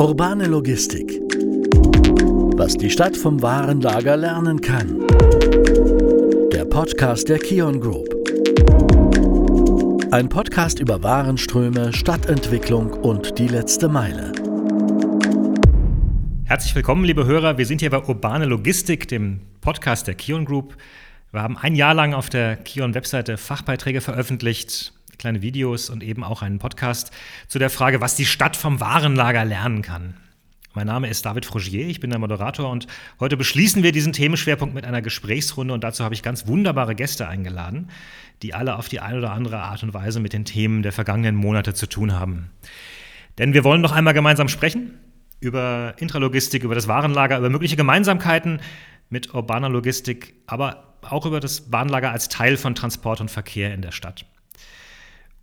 Urbane Logistik. Was die Stadt vom Warenlager lernen kann. Der Podcast der Kion Group. Ein Podcast über Warenströme, Stadtentwicklung und die letzte Meile. Herzlich willkommen, liebe Hörer. Wir sind hier bei Urbane Logistik, dem Podcast der Kion Group. Wir haben ein Jahr lang auf der Kion-Webseite Fachbeiträge veröffentlicht, kleine Videos und eben auch einen Podcast zu der Frage, was die Stadt vom Warenlager lernen kann. Mein Name ist David Frogier, ich bin der Moderator und heute beschließen wir diesen Themenschwerpunkt mit einer Gesprächsrunde und dazu habe ich ganz wunderbare Gäste eingeladen, die alle auf die eine oder andere Art und Weise mit den Themen der vergangenen Monate zu tun haben. Denn wir wollen noch einmal gemeinsam sprechen über Intralogistik, über das Warenlager, über mögliche Gemeinsamkeiten mit urbaner Logistik, aber auch über das Bahnlager als Teil von Transport und Verkehr in der Stadt.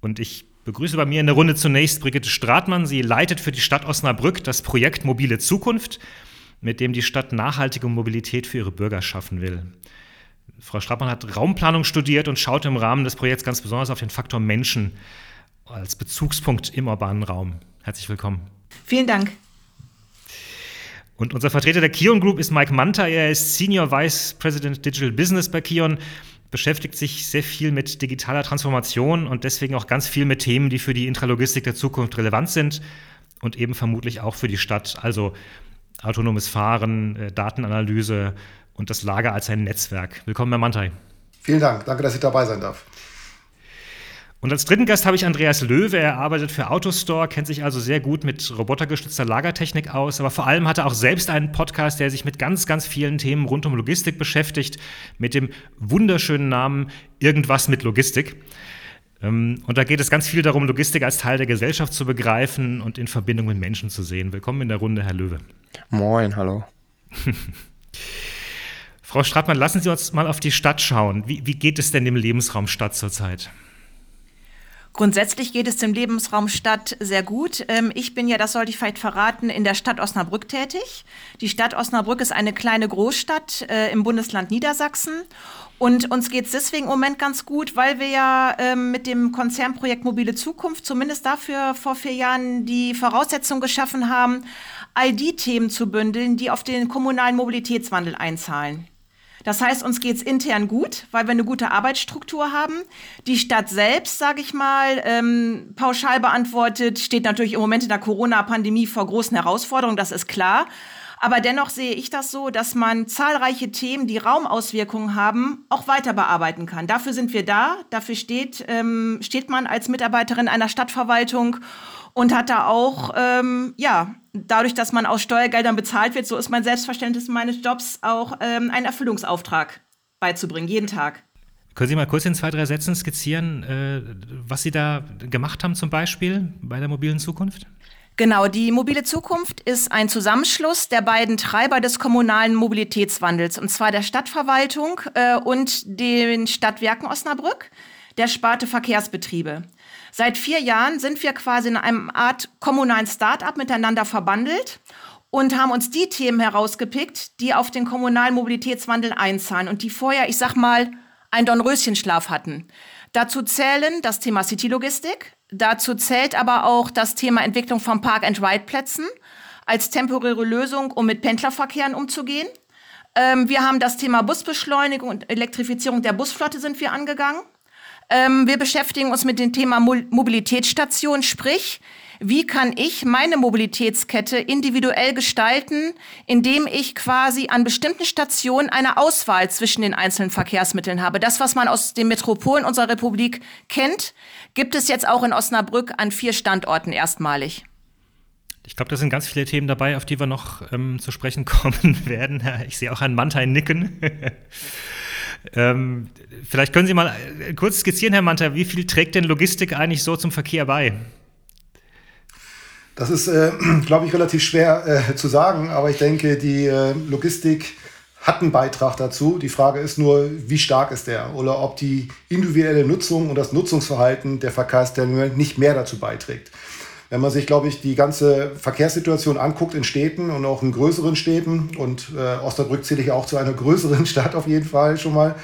Und ich begrüße bei mir in der Runde zunächst Brigitte Stratmann. Sie leitet für die Stadt Osnabrück das Projekt Mobile Zukunft, mit dem die Stadt nachhaltige Mobilität für ihre Bürger schaffen will. Frau Stratmann hat Raumplanung studiert und schaut im Rahmen des Projekts ganz besonders auf den Faktor Menschen als Bezugspunkt im urbanen Raum. Herzlich willkommen. Vielen Dank. Und unser Vertreter der Kion Group ist Mike Manta. Er ist Senior Vice President Digital Business bei Kion, beschäftigt sich sehr viel mit digitaler Transformation und deswegen auch ganz viel mit Themen, die für die Intralogistik der Zukunft relevant sind und eben vermutlich auch für die Stadt. Also autonomes Fahren, äh, Datenanalyse und das Lager als ein Netzwerk. Willkommen, Herr Mantai. Vielen Dank. Danke, dass ich dabei sein darf. Und als dritten Gast habe ich Andreas Löwe. Er arbeitet für Autostore, kennt sich also sehr gut mit robotergestützter Lagertechnik aus, aber vor allem hat er auch selbst einen Podcast, der sich mit ganz, ganz vielen Themen rund um Logistik beschäftigt, mit dem wunderschönen Namen Irgendwas mit Logistik. Ähm, und da geht es ganz viel darum, Logistik als Teil der Gesellschaft zu begreifen und in Verbindung mit Menschen zu sehen. Willkommen in der Runde, Herr Löwe. Moin, hallo. Frau Strattmann, lassen Sie uns mal auf die Stadt schauen. Wie, wie geht es denn dem Lebensraum Stadt zurzeit? Grundsätzlich geht es dem Lebensraum Stadt sehr gut. Ähm, ich bin ja, das sollte ich vielleicht verraten, in der Stadt Osnabrück tätig. Die Stadt Osnabrück ist eine kleine Großstadt äh, im Bundesland Niedersachsen. Und uns geht es deswegen im Moment ganz gut, weil wir ja ähm, mit dem Konzernprojekt Mobile Zukunft zumindest dafür vor vier Jahren die Voraussetzung geschaffen haben, all die Themen zu bündeln, die auf den kommunalen Mobilitätswandel einzahlen. Das heißt, uns geht's intern gut, weil wir eine gute Arbeitsstruktur haben. Die Stadt selbst, sage ich mal, ähm, pauschal beantwortet, steht natürlich im Moment in der Corona-Pandemie vor großen Herausforderungen, das ist klar. Aber dennoch sehe ich das so, dass man zahlreiche Themen, die Raumauswirkungen haben, auch weiter bearbeiten kann. Dafür sind wir da. Dafür steht, ähm, steht man als Mitarbeiterin einer Stadtverwaltung und hat da auch, ähm, ja, dadurch, dass man aus Steuergeldern bezahlt wird, so ist mein Selbstverständnis meines Jobs auch ähm, einen Erfüllungsauftrag beizubringen, jeden Tag. Können Sie mal kurz in zwei, drei Sätzen skizzieren, äh, was Sie da gemacht haben zum Beispiel bei der mobilen Zukunft? Genau, die mobile Zukunft ist ein Zusammenschluss der beiden Treiber des kommunalen Mobilitätswandels, und zwar der Stadtverwaltung äh, und den Stadtwerken Osnabrück, der Sparte Verkehrsbetriebe. Seit vier Jahren sind wir quasi in einem Art kommunalen Start-up miteinander verbandelt und haben uns die Themen herausgepickt, die auf den kommunalen Mobilitätswandel einzahlen und die vorher, ich sag mal, einen Dornröschenschlaf hatten. Dazu zählen das Thema City-Logistik, dazu zählt aber auch das Thema Entwicklung von Park-and-Ride-Plätzen als temporäre Lösung, um mit Pendlerverkehren umzugehen. Ähm, wir haben das Thema Busbeschleunigung und Elektrifizierung der Busflotte sind wir angegangen. Ähm, wir beschäftigen uns mit dem Thema Mobilitätsstation, sprich, wie kann ich meine Mobilitätskette individuell gestalten, indem ich quasi an bestimmten Stationen eine Auswahl zwischen den einzelnen Verkehrsmitteln habe. Das, was man aus den Metropolen unserer Republik kennt, gibt es jetzt auch in Osnabrück an vier Standorten erstmalig. Ich glaube, da sind ganz viele Themen dabei, auf die wir noch ähm, zu sprechen kommen werden. Ich sehe auch Herrn Mantai nicken. Ähm, vielleicht können Sie mal äh, kurz skizzieren, Herr Manta, wie viel trägt denn Logistik eigentlich so zum Verkehr bei? Das ist, äh, glaube ich, relativ schwer äh, zu sagen, aber ich denke, die äh, Logistik hat einen Beitrag dazu. Die Frage ist nur, wie stark ist der oder ob die individuelle Nutzung und das Nutzungsverhalten der Verkehrsteilnehmer nicht mehr dazu beiträgt. Wenn man sich, glaube ich, die ganze Verkehrssituation anguckt in Städten und auch in größeren Städten, und äh, Osnabrück zähle ich auch zu einer größeren Stadt auf jeden Fall schon mal,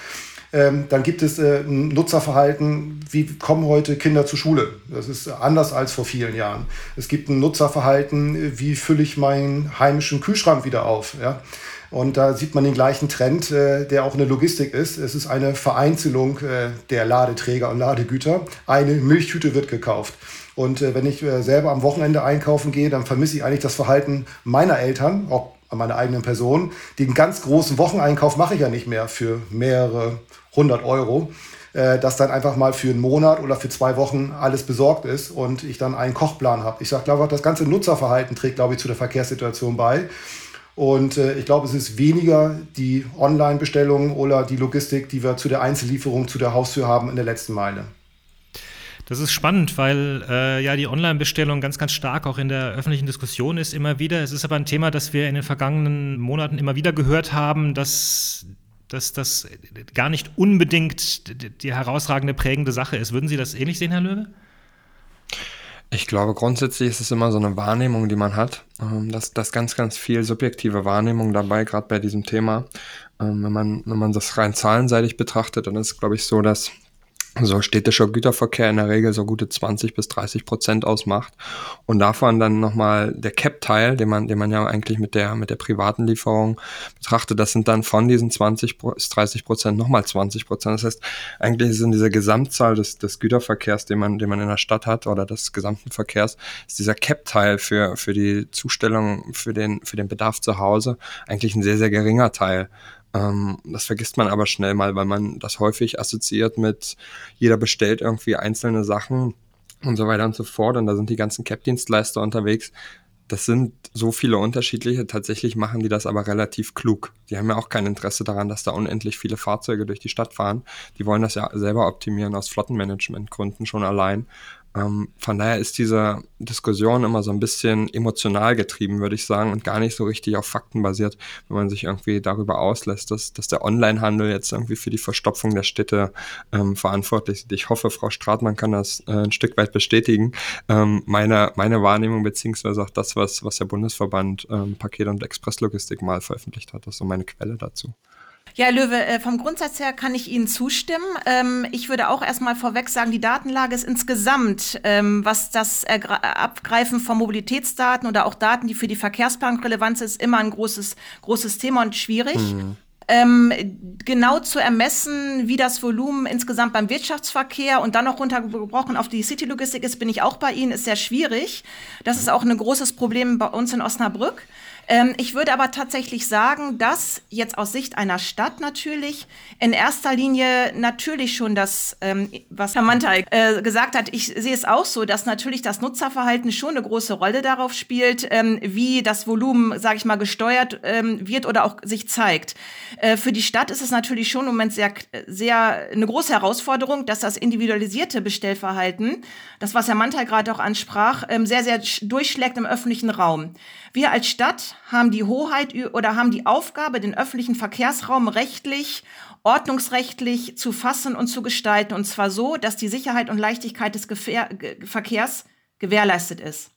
Ähm, dann gibt es äh, ein Nutzerverhalten, wie kommen heute Kinder zur Schule? Das ist anders als vor vielen Jahren. Es gibt ein Nutzerverhalten, wie fülle ich meinen heimischen Kühlschrank wieder auf? Ja? Und da sieht man den gleichen Trend, äh, der auch in der Logistik ist. Es ist eine Vereinzelung äh, der Ladeträger und Ladegüter. Eine Milchtüte wird gekauft. Und äh, wenn ich äh, selber am Wochenende einkaufen gehe, dann vermisse ich eigentlich das Verhalten meiner Eltern, auch an meiner eigenen Person. Den ganz großen Wocheneinkauf mache ich ja nicht mehr für mehrere 100 Euro, äh, dass dann einfach mal für einen Monat oder für zwei Wochen alles besorgt ist und ich dann einen Kochplan habe. Ich sage, glaube das ganze Nutzerverhalten trägt, glaube ich, zu der Verkehrssituation bei. Und äh, ich glaube, es ist weniger die Online-Bestellung oder die Logistik, die wir zu der Einzellieferung, zu der Haustür haben in der letzten Meile. Das ist spannend, weil äh, ja die Online-Bestellung ganz, ganz stark auch in der öffentlichen Diskussion ist immer wieder. Es ist aber ein Thema, das wir in den vergangenen Monaten immer wieder gehört haben, dass dass das gar nicht unbedingt die herausragende prägende Sache ist. Würden Sie das ähnlich sehen, Herr Löwe? Ich glaube, grundsätzlich ist es immer so eine Wahrnehmung, die man hat. Ähm, dass das ganz, ganz viel subjektive Wahrnehmung dabei, gerade bei diesem Thema. Ähm, wenn man, wenn man das rein zahlenseitig betrachtet, dann ist es, glaube ich, so, dass so städtischer Güterverkehr in der Regel so gute 20 bis 30 Prozent ausmacht. Und davon dann nochmal der Cap-Teil, den man, den man ja eigentlich mit der, mit der privaten Lieferung betrachtet, das sind dann von diesen 20 bis 30 Prozent nochmal 20 Prozent. Das heißt, eigentlich sind diese Gesamtzahl des, des Güterverkehrs, den man, den man in der Stadt hat oder des gesamten Verkehrs, ist dieser Cap-Teil für, für die Zustellung, für den, für den Bedarf zu Hause eigentlich ein sehr, sehr geringer Teil. Ähm, das vergisst man aber schnell mal, weil man das häufig assoziiert mit, jeder bestellt irgendwie einzelne Sachen und so weiter und so fort. Und da sind die ganzen Cap-Dienstleister unterwegs. Das sind so viele unterschiedliche. Tatsächlich machen die das aber relativ klug. Die haben ja auch kein Interesse daran, dass da unendlich viele Fahrzeuge durch die Stadt fahren. Die wollen das ja selber optimieren aus Flottenmanagementgründen schon allein. Ähm, von daher ist diese Diskussion immer so ein bisschen emotional getrieben, würde ich sagen, und gar nicht so richtig auf Fakten basiert, wenn man sich irgendwie darüber auslässt, dass, dass der Onlinehandel jetzt irgendwie für die Verstopfung der Städte ähm, verantwortlich ist. Ich hoffe, Frau Stratmann kann das äh, ein Stück weit bestätigen. Ähm, meine, meine Wahrnehmung, beziehungsweise auch das, was, was der Bundesverband ähm, Paket- und Expresslogistik mal veröffentlicht hat, das ist so meine Quelle dazu. Ja, Löwe, äh, vom Grundsatz her kann ich Ihnen zustimmen. Ähm, ich würde auch erstmal vorweg sagen, die Datenlage ist insgesamt, ähm, was das Abgreifen von Mobilitätsdaten oder auch Daten, die für die Verkehrsplanung relevant sind, immer ein großes, großes Thema und schwierig. Mhm. Ähm, genau zu ermessen, wie das Volumen insgesamt beim Wirtschaftsverkehr und dann noch runtergebrochen auf die City-Logistik ist, bin ich auch bei Ihnen, ist sehr schwierig. Das ist auch ein großes Problem bei uns in Osnabrück. Ähm, ich würde aber tatsächlich sagen, dass jetzt aus Sicht einer Stadt natürlich in erster Linie natürlich schon das, ähm, was Herr Manteig äh, gesagt hat, ich sehe es auch so, dass natürlich das Nutzerverhalten schon eine große Rolle darauf spielt, ähm, wie das Volumen, sage ich mal, gesteuert ähm, wird oder auch sich zeigt. Äh, für die Stadt ist es natürlich schon im Moment sehr, sehr eine große Herausforderung, dass das individualisierte Bestellverhalten, das was Herr Manteig gerade auch ansprach, ähm, sehr, sehr durchschlägt im öffentlichen Raum. Wir als Stadt haben die Hoheit oder haben die Aufgabe, den öffentlichen Verkehrsraum rechtlich, ordnungsrechtlich zu fassen und zu gestalten. Und zwar so, dass die Sicherheit und Leichtigkeit des Gefähr Verkehrs gewährleistet ist.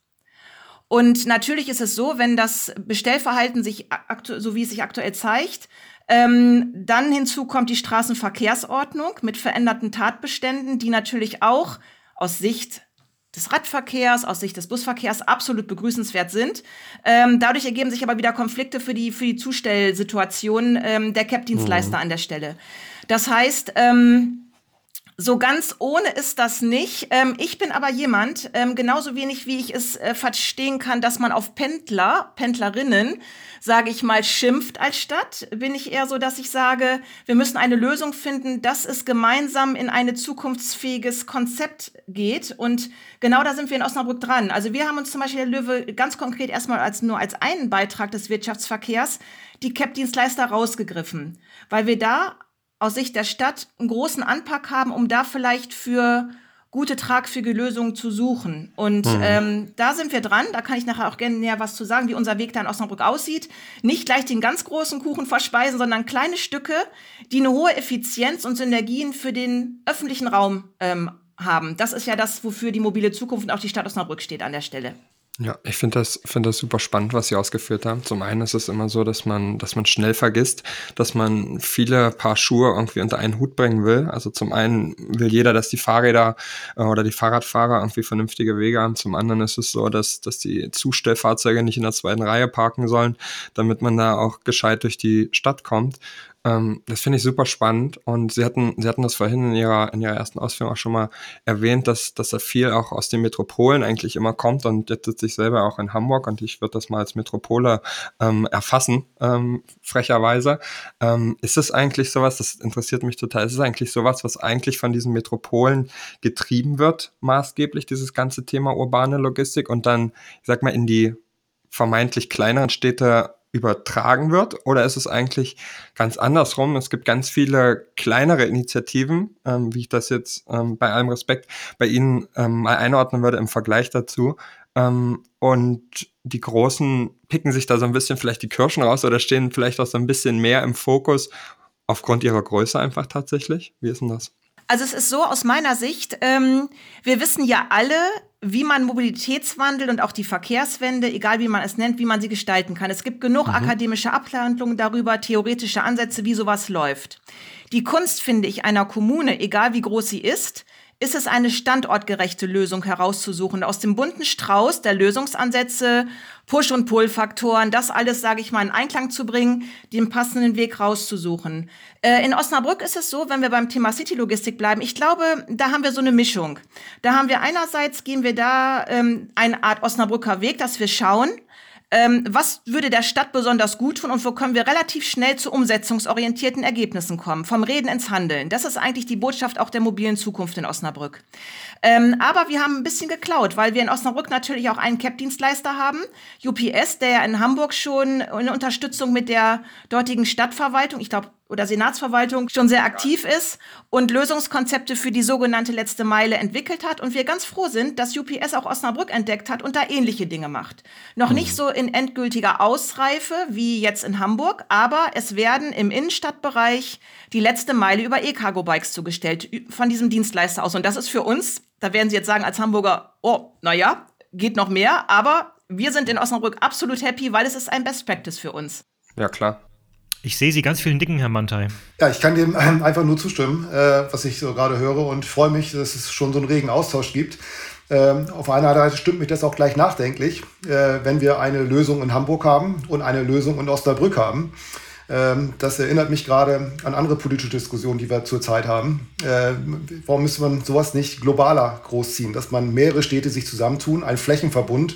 Und natürlich ist es so, wenn das Bestellverhalten sich, so wie es sich aktuell zeigt, ähm, dann hinzu kommt die Straßenverkehrsordnung mit veränderten Tatbeständen, die natürlich auch aus Sicht des Radverkehrs, aus Sicht des Busverkehrs absolut begrüßenswert sind. Ähm, dadurch ergeben sich aber wieder Konflikte für die, für die Zustellsituation ähm, der CAP-Dienstleister mhm. an der Stelle. Das heißt, ähm, so ganz ohne ist das nicht. Ähm, ich bin aber jemand, ähm, genauso wenig wie ich es äh, verstehen kann, dass man auf Pendler, Pendlerinnen, sage ich mal, schimpft als Stadt, bin ich eher so, dass ich sage, wir müssen eine Lösung finden, dass es gemeinsam in ein zukunftsfähiges Konzept geht. Und genau da sind wir in Osnabrück dran. Also wir haben uns zum Beispiel, der Löwe, ganz konkret erstmal als nur als einen Beitrag des Wirtschaftsverkehrs die CAP-Dienstleister rausgegriffen, weil wir da aus Sicht der Stadt einen großen Anpack haben, um da vielleicht für gute, tragfähige Lösungen zu suchen. Und mhm. ähm, da sind wir dran. Da kann ich nachher auch gerne näher was zu sagen, wie unser Weg da in Osnabrück aussieht. Nicht gleich den ganz großen Kuchen verspeisen, sondern kleine Stücke, die eine hohe Effizienz und Synergien für den öffentlichen Raum ähm, haben. Das ist ja das, wofür die mobile Zukunft und auch die Stadt Osnabrück steht an der Stelle. Ja, ich finde das, finde das super spannend, was Sie ausgeführt haben. Zum einen ist es immer so, dass man, dass man schnell vergisst, dass man viele Paar Schuhe irgendwie unter einen Hut bringen will. Also zum einen will jeder, dass die Fahrräder äh, oder die Fahrradfahrer irgendwie vernünftige Wege haben. Zum anderen ist es so, dass, dass die Zustellfahrzeuge nicht in der zweiten Reihe parken sollen, damit man da auch gescheit durch die Stadt kommt. Ähm, das finde ich super spannend und Sie hatten, Sie hatten das vorhin in Ihrer, in Ihrer ersten Ausführung auch schon mal erwähnt, dass, dass da viel auch aus den Metropolen eigentlich immer kommt und jetzt sitze ich selber auch in Hamburg und ich würde das mal als Metropole ähm, erfassen, ähm, frecherweise. Ähm, ist es eigentlich sowas, das interessiert mich total, ist es eigentlich sowas, was eigentlich von diesen Metropolen getrieben wird, maßgeblich, dieses ganze Thema urbane Logistik und dann, ich sag mal, in die vermeintlich kleineren Städte übertragen wird? Oder ist es eigentlich ganz andersrum? Es gibt ganz viele kleinere Initiativen, ähm, wie ich das jetzt ähm, bei allem Respekt bei Ihnen ähm, mal einordnen würde im Vergleich dazu. Ähm, und die Großen picken sich da so ein bisschen vielleicht die Kirschen raus oder stehen vielleicht auch so ein bisschen mehr im Fokus aufgrund ihrer Größe einfach tatsächlich. Wie ist denn das? Also es ist so aus meiner Sicht, ähm, wir wissen ja alle, wie man Mobilitätswandel und auch die Verkehrswende, egal wie man es nennt, wie man sie gestalten kann. Es gibt genug mhm. akademische Abhandlungen darüber, theoretische Ansätze, wie sowas läuft. Die Kunst, finde ich, einer Kommune, egal wie groß sie ist, ist es eine standortgerechte Lösung herauszusuchen. Aus dem bunten Strauß der Lösungsansätze, Push- und Pull-Faktoren, das alles, sage ich mal, in Einklang zu bringen, den passenden Weg rauszusuchen. Äh, in Osnabrück ist es so, wenn wir beim Thema City-Logistik bleiben, ich glaube, da haben wir so eine Mischung. Da haben wir einerseits, gehen wir da ähm, eine Art Osnabrücker Weg, dass wir schauen, ähm, was würde der Stadt besonders gut tun und wo können wir relativ schnell zu umsetzungsorientierten Ergebnissen kommen? Vom Reden ins Handeln. Das ist eigentlich die Botschaft auch der mobilen Zukunft in Osnabrück. Ähm, aber wir haben ein bisschen geklaut, weil wir in Osnabrück natürlich auch einen CAP-Dienstleister haben, UPS, der in Hamburg schon in Unterstützung mit der dortigen Stadtverwaltung, ich glaube oder Senatsverwaltung schon sehr aktiv ist und Lösungskonzepte für die sogenannte letzte Meile entwickelt hat und wir ganz froh sind, dass UPS auch Osnabrück entdeckt hat und da ähnliche Dinge macht. Noch mhm. nicht so in endgültiger Ausreife wie jetzt in Hamburg, aber es werden im Innenstadtbereich die letzte Meile über E-Cargo-Bikes zugestellt von diesem Dienstleister aus und das ist für uns da werden Sie jetzt sagen als Hamburger, oh, naja, geht noch mehr, aber wir sind in Osnabrück absolut happy, weil es ist ein Best Practice für uns. Ja, klar. Ich sehe Sie ganz vielen Dicken, Herr Mantai. Ja, ich kann dem einfach nur zustimmen, äh, was ich so gerade höre und freue mich, dass es schon so einen regen Austausch gibt. Ähm, auf einer Seite stimmt mich das auch gleich nachdenklich, äh, wenn wir eine Lösung in Hamburg haben und eine Lösung in Osnabrück haben. Ähm, das erinnert mich gerade an andere politische Diskussionen, die wir zurzeit haben. Äh, warum müsste man sowas nicht globaler großziehen, dass man mehrere Städte sich zusammentun, ein Flächenverbund,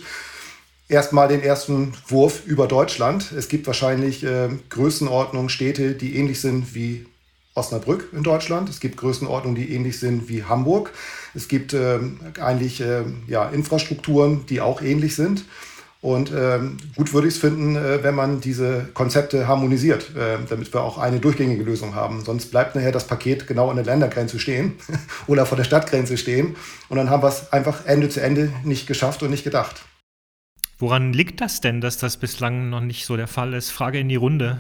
erstmal den ersten Wurf über Deutschland. Es gibt wahrscheinlich äh, Größenordnungen, Städte, die ähnlich sind wie Osnabrück in Deutschland. Es gibt Größenordnungen, die ähnlich sind wie Hamburg. Es gibt äh, eigentlich äh, ja, Infrastrukturen, die auch ähnlich sind. Und ähm, gut würde ich es finden, äh, wenn man diese Konzepte harmonisiert, äh, damit wir auch eine durchgängige Lösung haben. Sonst bleibt nachher das Paket genau an der Ländergrenze stehen oder vor der Stadtgrenze stehen. Und dann haben wir es einfach Ende zu Ende nicht geschafft und nicht gedacht. Woran liegt das denn, dass das bislang noch nicht so der Fall ist? Frage in die Runde.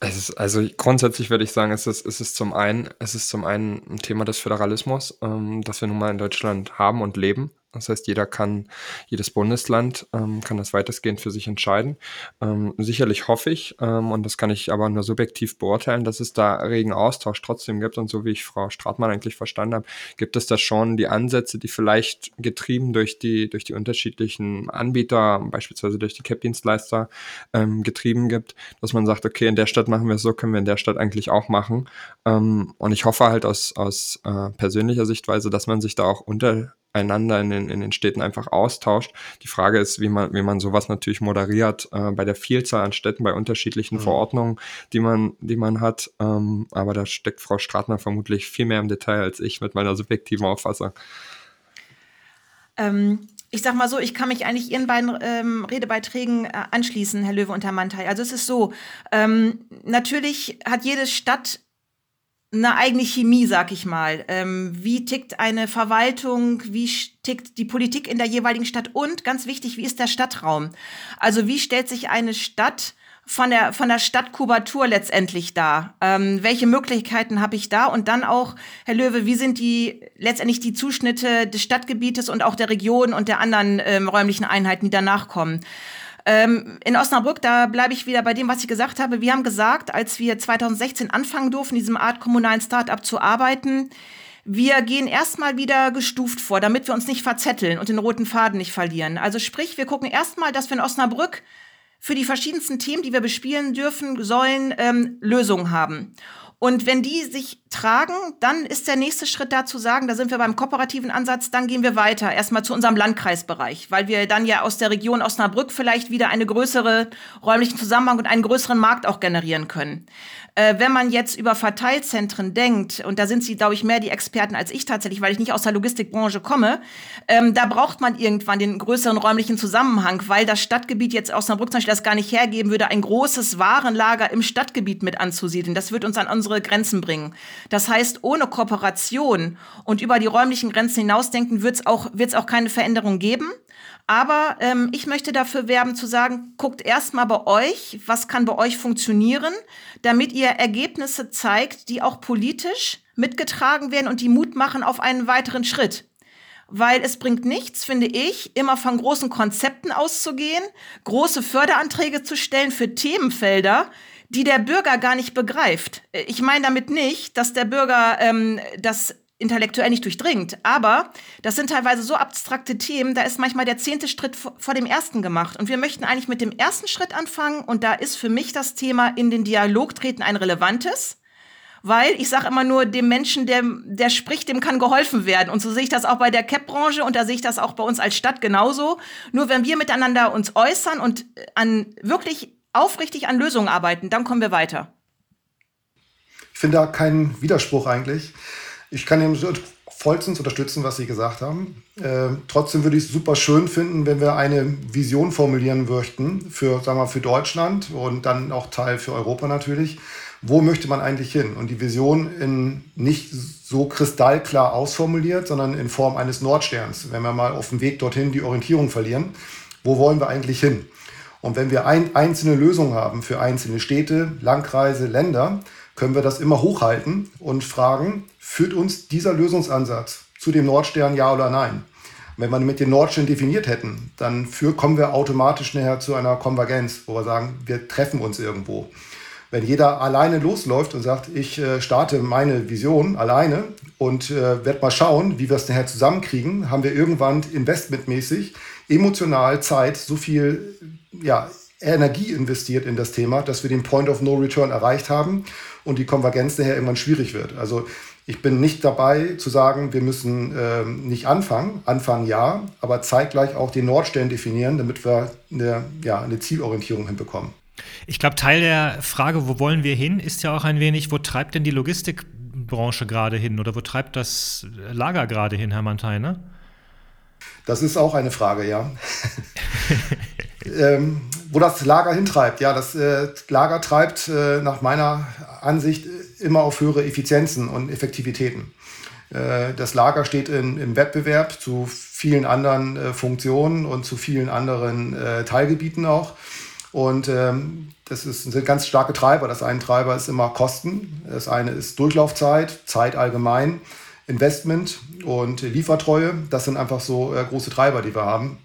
Ist, also grundsätzlich würde ich sagen, es ist, es ist zum einen, es ist zum einen ein Thema des Föderalismus, ähm, das wir nun mal in Deutschland haben und leben. Das heißt, jeder kann, jedes Bundesland ähm, kann das weitestgehend für sich entscheiden. Ähm, sicherlich hoffe ich, ähm, und das kann ich aber nur subjektiv beurteilen, dass es da regen Austausch trotzdem gibt. Und so wie ich Frau Stratmann eigentlich verstanden habe, gibt es da schon die Ansätze, die vielleicht getrieben durch die, durch die unterschiedlichen Anbieter, beispielsweise durch die CAP-Dienstleister, ähm, getrieben gibt, dass man sagt, okay, in der Stadt machen wir es so, können wir in der Stadt eigentlich auch machen. Ähm, und ich hoffe halt aus, aus äh, persönlicher Sichtweise, dass man sich da auch unter einander in den, in den Städten einfach austauscht. Die Frage ist, wie man, wie man sowas natürlich moderiert äh, bei der Vielzahl an Städten, bei unterschiedlichen mhm. Verordnungen, die man, die man hat. Ähm, aber da steckt Frau Stratner vermutlich viel mehr im Detail als ich mit meiner subjektiven Auffassung. Ähm, ich sag mal so, ich kann mich eigentlich Ihren beiden ähm, Redebeiträgen äh, anschließen, Herr Löwe und Herr Mantai. Also es ist so, ähm, natürlich hat jede Stadt eine eigene Chemie, sag ich mal. Ähm, wie tickt eine Verwaltung, wie tickt die Politik in der jeweiligen Stadt und ganz wichtig, wie ist der Stadtraum? Also wie stellt sich eine Stadt von der, von der Stadtkubatur letztendlich da? Ähm, welche Möglichkeiten habe ich da? Und dann auch, Herr Löwe, wie sind die letztendlich die Zuschnitte des Stadtgebietes und auch der Region und der anderen ähm, räumlichen Einheiten, die danach kommen? Ähm, in Osnabrück, da bleibe ich wieder bei dem, was ich gesagt habe. Wir haben gesagt, als wir 2016 anfangen durften, diesem Art kommunalen Start-up zu arbeiten, wir gehen erstmal wieder gestuft vor, damit wir uns nicht verzetteln und den roten Faden nicht verlieren. Also sprich, wir gucken erstmal, dass wir in Osnabrück für die verschiedensten Themen, die wir bespielen dürfen, sollen, ähm, Lösungen haben. Und wenn die sich tragen, dann ist der nächste Schritt da zu sagen, da sind wir beim kooperativen Ansatz, dann gehen wir weiter, erstmal zu unserem Landkreisbereich, weil wir dann ja aus der Region Osnabrück vielleicht wieder eine größere räumlichen Zusammenhang und einen größeren Markt auch generieren können. Äh, wenn man jetzt über Verteilzentren denkt, und da sind Sie, glaube ich, mehr die Experten als ich tatsächlich, weil ich nicht aus der Logistikbranche komme, ähm, da braucht man irgendwann den größeren räumlichen Zusammenhang, weil das Stadtgebiet jetzt Osnabrück zum Beispiel das gar nicht hergeben würde, ein großes Warenlager im Stadtgebiet mit anzusiedeln. Das wird uns an unsere Grenzen bringen. Das heißt, ohne Kooperation und über die räumlichen Grenzen hinausdenken wird es auch, wird's auch keine Veränderung geben. Aber ähm, ich möchte dafür werben zu sagen, guckt erstmal bei euch, was kann bei euch funktionieren, damit ihr Ergebnisse zeigt, die auch politisch mitgetragen werden und die Mut machen auf einen weiteren Schritt. Weil es bringt nichts, finde ich, immer von großen Konzepten auszugehen, große Förderanträge zu stellen für Themenfelder, die der Bürger gar nicht begreift. Ich meine damit nicht, dass der Bürger ähm, das intellektuell nicht durchdringt. Aber das sind teilweise so abstrakte Themen, da ist manchmal der zehnte Schritt vor dem ersten gemacht. Und wir möchten eigentlich mit dem ersten Schritt anfangen. Und da ist für mich das Thema in den Dialog treten ein relevantes. Weil ich sage immer nur, dem Menschen, der, der spricht, dem kann geholfen werden. Und so sehe ich das auch bei der CAP-Branche und da sehe ich das auch bei uns als Stadt genauso. Nur wenn wir miteinander uns äußern und an wirklich aufrichtig an Lösungen arbeiten, dann kommen wir weiter. Ich finde da keinen Widerspruch eigentlich. Ich kann ihm vollstens unterstützen, was Sie gesagt haben. Äh, trotzdem würde ich es super schön finden, wenn wir eine Vision formulieren möchten für, sagen wir, für Deutschland und dann auch Teil für Europa natürlich. Wo möchte man eigentlich hin? Und die Vision in nicht so kristallklar ausformuliert, sondern in Form eines Nordsterns. Wenn wir mal auf dem Weg dorthin die Orientierung verlieren, wo wollen wir eigentlich hin? Und wenn wir ein, einzelne Lösungen haben für einzelne Städte, Landkreise, Länder, können wir das immer hochhalten und fragen, führt uns dieser Lösungsansatz zu dem Nordstern ja oder nein? Wenn wir mit den Nordstern definiert hätten, dann für, kommen wir automatisch näher zu einer Konvergenz, wo wir sagen, wir treffen uns irgendwo. Wenn jeder alleine losläuft und sagt, ich äh, starte meine Vision alleine und äh, werde mal schauen, wie wir es nachher zusammenkriegen, haben wir irgendwann investmentmäßig, emotional, Zeit, so viel ja, Energie investiert in das Thema, dass wir den Point of No Return erreicht haben und die Konvergenz daher irgendwann schwierig wird. Also ich bin nicht dabei zu sagen, wir müssen ähm, nicht anfangen. Anfangen ja, aber zeitgleich auch den Nordstern definieren, damit wir eine, ja, eine Zielorientierung hinbekommen. Ich glaube, Teil der Frage, wo wollen wir hin, ist ja auch ein wenig, wo treibt denn die Logistikbranche gerade hin oder wo treibt das Lager gerade hin, Herr Mantein? Ne? Das ist auch eine Frage, ja. ähm, wo das Lager hintreibt. Ja, das äh, Lager treibt äh, nach meiner Ansicht immer auf höhere Effizienzen und Effektivitäten. Äh, das Lager steht in, im Wettbewerb zu vielen anderen äh, Funktionen und zu vielen anderen äh, Teilgebieten auch. Und ähm, das ist, sind ganz starke Treiber. Das eine Treiber ist immer Kosten. Das eine ist Durchlaufzeit, Zeit allgemein, Investment und Liefertreue. Das sind einfach so äh, große Treiber, die wir haben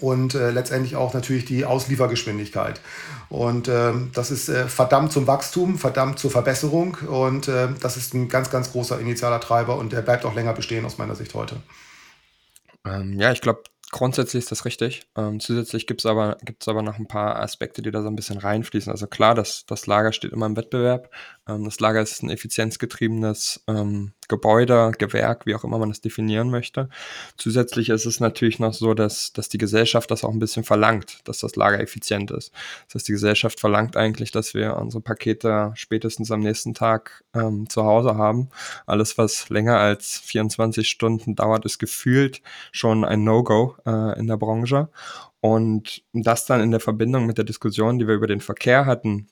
und äh, letztendlich auch natürlich die Ausliefergeschwindigkeit. Und äh, das ist äh, verdammt zum Wachstum, verdammt zur Verbesserung und äh, das ist ein ganz, ganz großer initialer Treiber und der bleibt auch länger bestehen aus meiner Sicht heute. Ähm, ja, ich glaube, grundsätzlich ist das richtig. Ähm, zusätzlich gibt es aber, gibt's aber noch ein paar Aspekte, die da so ein bisschen reinfließen. Also klar, das, das Lager steht immer im Wettbewerb. Ähm, das Lager ist ein effizienzgetriebenes ähm, Gebäude, Gewerk, wie auch immer man das definieren möchte. Zusätzlich ist es natürlich noch so, dass, dass die Gesellschaft das auch ein bisschen verlangt, dass das Lager effizient ist. Das heißt, die Gesellschaft verlangt eigentlich, dass wir unsere Pakete spätestens am nächsten Tag ähm, zu Hause haben. Alles, was länger als 24 Stunden dauert, ist gefühlt schon ein No-Go äh, in der Branche. Und das dann in der Verbindung mit der Diskussion, die wir über den Verkehr hatten,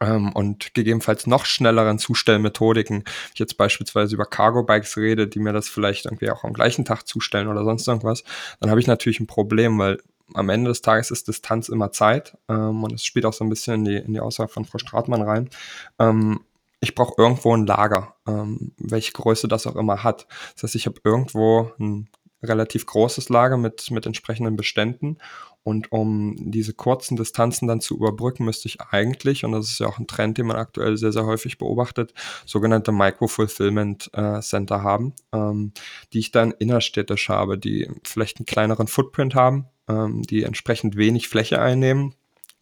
ähm, und gegebenenfalls noch schnelleren Zustellmethodiken. Wenn ich jetzt beispielsweise über Cargo-Bikes rede, die mir das vielleicht irgendwie auch am gleichen Tag zustellen oder sonst irgendwas, dann habe ich natürlich ein Problem, weil am Ende des Tages ist Distanz immer Zeit ähm, und es spielt auch so ein bisschen in die, in die Aussage von Frau Stratmann rein. Ähm, ich brauche irgendwo ein Lager, ähm, welche Größe das auch immer hat. Das heißt, ich habe irgendwo ein relativ großes Lager mit, mit entsprechenden Beständen. Und um diese kurzen Distanzen dann zu überbrücken, müsste ich eigentlich, und das ist ja auch ein Trend, den man aktuell sehr, sehr häufig beobachtet, sogenannte Micro-Fulfillment äh, Center haben, ähm, die ich dann innerstädtisch habe, die vielleicht einen kleineren Footprint haben, ähm, die entsprechend wenig Fläche einnehmen,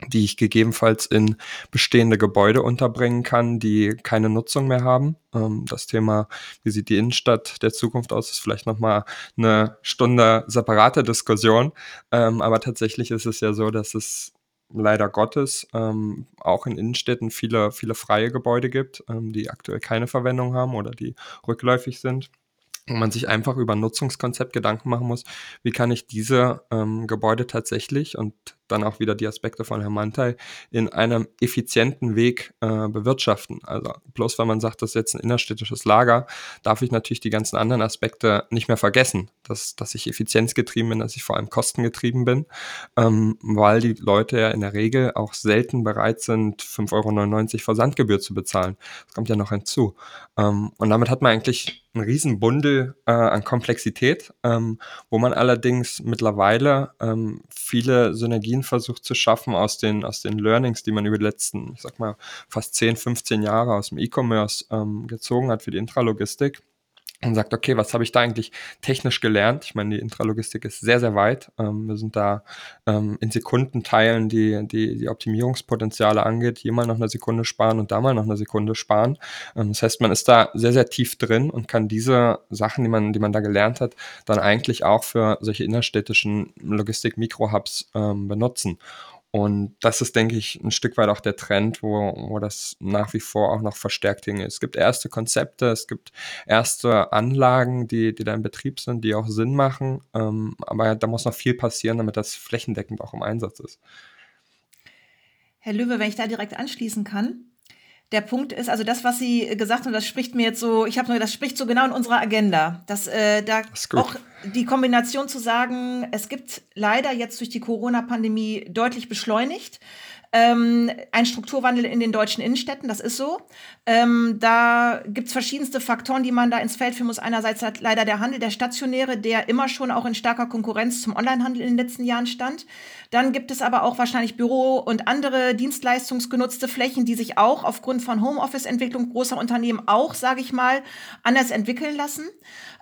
die ich gegebenenfalls in bestehende Gebäude unterbringen kann, die keine Nutzung mehr haben. Ähm, das Thema, wie sieht die Innenstadt der Zukunft aus, ist vielleicht nochmal eine Stunde separate Diskussion. Ähm, aber tatsächlich ist es ja so, dass es leider Gottes ähm, auch in Innenstädten viele, viele freie Gebäude gibt, ähm, die aktuell keine Verwendung haben oder die rückläufig sind wo man sich einfach über ein Nutzungskonzept Gedanken machen muss, wie kann ich diese ähm, Gebäude tatsächlich und dann auch wieder die Aspekte von Herrn Mantai in einem effizienten Weg äh, bewirtschaften. Also bloß weil man sagt, das ist jetzt ein innerstädtisches Lager, darf ich natürlich die ganzen anderen Aspekte nicht mehr vergessen, dass, dass ich effizienzgetrieben bin, dass ich vor allem kostengetrieben bin, ähm, weil die Leute ja in der Regel auch selten bereit sind, 5,99 Euro Versandgebühr zu bezahlen. Das kommt ja noch hinzu. Ähm, und damit hat man eigentlich einen riesen Bundel äh, an Komplexität, ähm, wo man allerdings mittlerweile ähm, viele Synergien Synergien versucht zu schaffen aus den, aus den Learnings, die man über die letzten, ich sag mal, fast 10, 15 Jahre aus dem E-Commerce ähm, gezogen hat für die Intralogistik und sagt, okay, was habe ich da eigentlich technisch gelernt? Ich meine, die Intralogistik ist sehr, sehr weit. Ähm, wir sind da ähm, in Sekundenteilen, die, die die Optimierungspotenziale angeht, hier mal noch eine Sekunde sparen und da mal noch eine Sekunde sparen. Ähm, das heißt, man ist da sehr, sehr tief drin und kann diese Sachen, die man, die man da gelernt hat, dann eigentlich auch für solche innerstädtischen Logistik-Mikrohubs ähm, benutzen. Und das ist, denke ich, ein Stück weit auch der Trend, wo, wo das nach wie vor auch noch verstärkt hinge. Es gibt erste Konzepte, es gibt erste Anlagen, die, die da in Betrieb sind, die auch Sinn machen. Ähm, aber da muss noch viel passieren, damit das flächendeckend auch im Einsatz ist. Herr Löwe, wenn ich da direkt anschließen kann, der Punkt ist, also das, was Sie gesagt haben, das spricht mir jetzt so, ich habe nur, das spricht so genau in unserer Agenda. Dass äh, da das auch die Kombination zu sagen, es gibt leider jetzt durch die Corona-Pandemie deutlich beschleunigt ähm, ein Strukturwandel in den deutschen Innenstädten, das ist so. Ähm, da gibt es verschiedenste Faktoren, die man da ins Feld führen muss. Einerseits hat leider der Handel, der stationäre, der immer schon auch in starker Konkurrenz zum Onlinehandel in den letzten Jahren stand. Dann gibt es aber auch wahrscheinlich Büro- und andere dienstleistungsgenutzte Flächen, die sich auch aufgrund von Homeoffice-Entwicklung großer Unternehmen auch, sage ich mal, anders entwickeln lassen.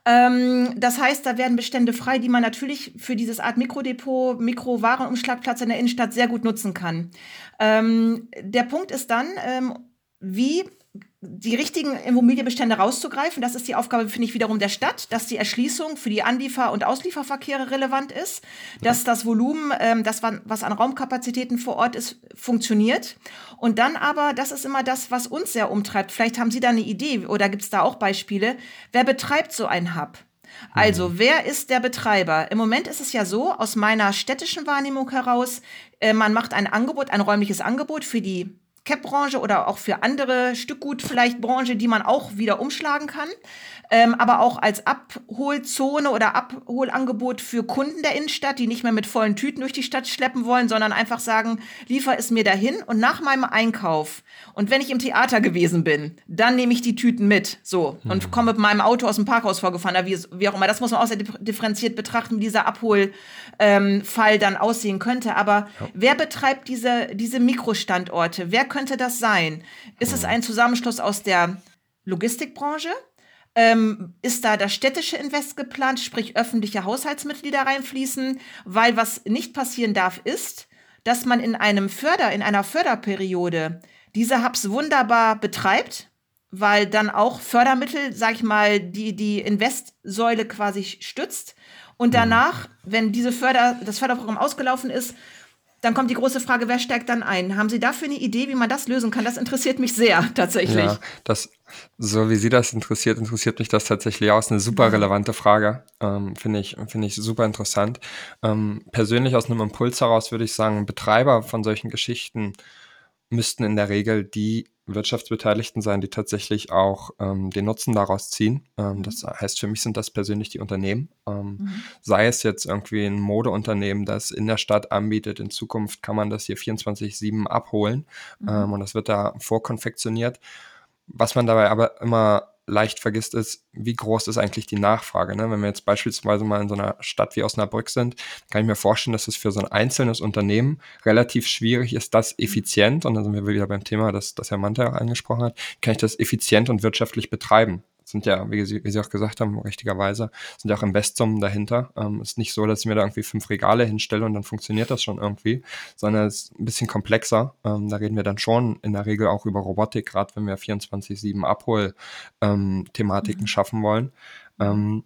Ähm, das heißt, da werden Bestände frei, die man natürlich für dieses Art Mikrodepot, Mikrowarenumschlagplatz in der Innenstadt sehr gut nutzen kann. Ähm, der Punkt ist dann, ähm, wie die richtigen Immobilienbestände rauszugreifen. Das ist die Aufgabe, finde ich, wiederum der Stadt, dass die Erschließung für die Anliefer- und Auslieferverkehre relevant ist, dass das Volumen, ähm, das, was an Raumkapazitäten vor Ort ist, funktioniert. Und dann aber, das ist immer das, was uns sehr umtreibt. Vielleicht haben Sie da eine Idee oder gibt es da auch Beispiele. Wer betreibt so ein Hub? Also, mhm. wer ist der Betreiber? Im Moment ist es ja so, aus meiner städtischen Wahrnehmung heraus, äh, man macht ein Angebot, ein räumliches Angebot für die Cap-Branche oder auch für andere Stückgut vielleicht Branche, die man auch wieder umschlagen kann ähm, aber auch als Abholzone oder Abholangebot für Kunden der Innenstadt, die nicht mehr mit vollen Tüten durch die Stadt schleppen wollen, sondern einfach sagen, liefer es mir dahin und nach meinem Einkauf und wenn ich im Theater gewesen bin, dann nehme ich die Tüten mit, so und mhm. komme mit meinem Auto aus dem Parkhaus vorgefahren, wie, wie, auch immer. Das muss man auch sehr differenziert betrachten, wie dieser Abholfall ähm, dann aussehen könnte. Aber ja. wer betreibt diese, diese Mikrostandorte? Wer könnte das sein? Ist mhm. es ein Zusammenschluss aus der Logistikbranche? Ähm, ist da das städtische Invest geplant, sprich öffentliche Haushaltsmittel, die da reinfließen? Weil was nicht passieren darf, ist, dass man in einem Förder, in einer Förderperiode diese Hubs wunderbar betreibt, weil dann auch Fördermittel, sag ich mal, die, die Investsäule quasi stützt. Und danach, wenn diese Förder, das Förderprogramm ausgelaufen ist, dann kommt die große Frage, wer steigt dann ein? Haben Sie dafür eine Idee, wie man das lösen kann? Das interessiert mich sehr, tatsächlich. Ja, das, so wie Sie das interessiert, interessiert mich das tatsächlich auch. Ist eine super relevante Frage. Ähm, Finde ich, finde ich super interessant. Ähm, persönlich aus einem Impuls heraus würde ich sagen, Betreiber von solchen Geschichten müssten in der Regel die Wirtschaftsbeteiligten sein, die tatsächlich auch ähm, den Nutzen daraus ziehen. Ähm, das heißt, für mich sind das persönlich die Unternehmen. Ähm, mhm. Sei es jetzt irgendwie ein Modeunternehmen, das in der Stadt anbietet, in Zukunft kann man das hier 24-7 abholen mhm. Ähm, und das wird da vorkonfektioniert. Was man dabei aber immer leicht vergisst, ist, wie groß ist eigentlich die Nachfrage. Ne? Wenn wir jetzt beispielsweise mal in so einer Stadt wie Osnabrück sind, kann ich mir vorstellen, dass es für so ein einzelnes Unternehmen relativ schwierig ist, das effizient, und dann sind wir wieder beim Thema, das, das Herr Manta auch angesprochen hat, kann ich das effizient und wirtschaftlich betreiben sind ja, wie Sie, wie Sie auch gesagt haben, richtigerweise, sind ja auch Investsummen dahinter. Ähm, ist nicht so, dass ich mir da irgendwie fünf Regale hinstelle und dann funktioniert das schon irgendwie, sondern es ist ein bisschen komplexer. Ähm, da reden wir dann schon in der Regel auch über Robotik, gerade wenn wir 24-7 Abhol-Thematiken ähm, schaffen wollen. Ähm,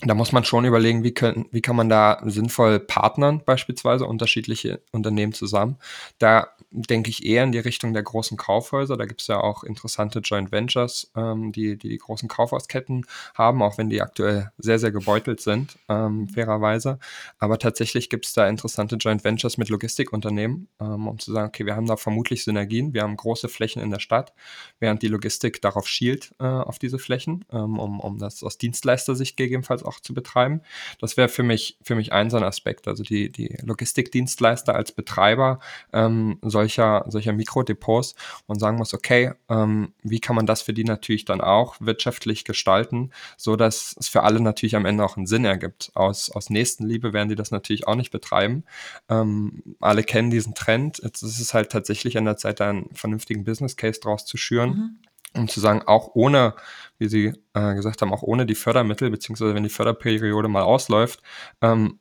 da muss man schon überlegen, wie, können, wie kann man da sinnvoll partnern, beispielsweise unterschiedliche Unternehmen zusammen. Da denke ich eher in die Richtung der großen Kaufhäuser. Da gibt es ja auch interessante Joint Ventures, ähm, die, die, die großen Kaufhausketten haben, auch wenn die aktuell sehr, sehr gebeutelt sind, ähm, fairerweise. Aber tatsächlich gibt es da interessante Joint Ventures mit Logistikunternehmen, ähm, um zu sagen, okay, wir haben da vermutlich Synergien, wir haben große Flächen in der Stadt, während die Logistik darauf schielt, äh, auf diese Flächen, ähm, um, um das aus Dienstleistersicht gegebenenfalls auch zu betreiben. Das wäre für mich, für mich ein so ein Aspekt. Also die, die Logistikdienstleister als Betreiber ähm, solcher, solcher Mikrodepots und sagen muss, okay, ähm, wie kann man das für die natürlich dann auch wirtschaftlich gestalten, so dass es für alle natürlich am Ende auch einen Sinn ergibt. Aus, aus Nächstenliebe werden die das natürlich auch nicht betreiben. Ähm, alle kennen diesen Trend. Jetzt ist es halt tatsächlich an der Zeit, da einen vernünftigen Business Case draus zu schüren. Mhm um zu sagen, auch ohne, wie Sie äh, gesagt haben, auch ohne die Fördermittel, beziehungsweise wenn die Förderperiode mal ausläuft, ähm,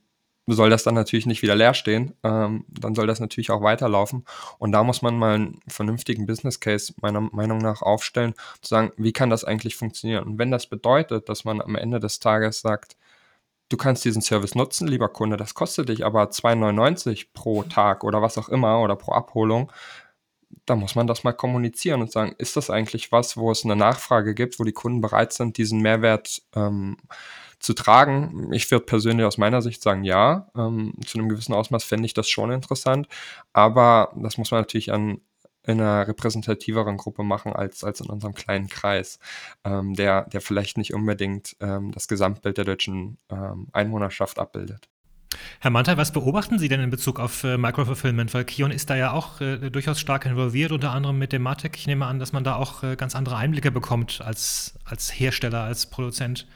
soll das dann natürlich nicht wieder leer stehen. Ähm, dann soll das natürlich auch weiterlaufen. Und da muss man mal einen vernünftigen Business Case meiner Meinung nach aufstellen, zu sagen, wie kann das eigentlich funktionieren? Und wenn das bedeutet, dass man am Ende des Tages sagt, du kannst diesen Service nutzen, lieber Kunde, das kostet dich aber 2,99 pro Tag oder was auch immer oder pro Abholung, da muss man das mal kommunizieren und sagen, ist das eigentlich was, wo es eine Nachfrage gibt, wo die Kunden bereit sind, diesen Mehrwert ähm, zu tragen? Ich würde persönlich aus meiner Sicht sagen, ja. Ähm, zu einem gewissen Ausmaß fände ich das schon interessant, aber das muss man natürlich an in einer repräsentativeren Gruppe machen als, als in unserem kleinen Kreis, ähm, der, der vielleicht nicht unbedingt ähm, das Gesamtbild der deutschen ähm, Einwohnerschaft abbildet. Herr Mantei, was beobachten Sie denn in Bezug auf äh, Microfulfillment? Weil Kion ist da ja auch äh, durchaus stark involviert, unter anderem mit dem Matic. Ich nehme an, dass man da auch äh, ganz andere Einblicke bekommt als, als Hersteller, als Produzent.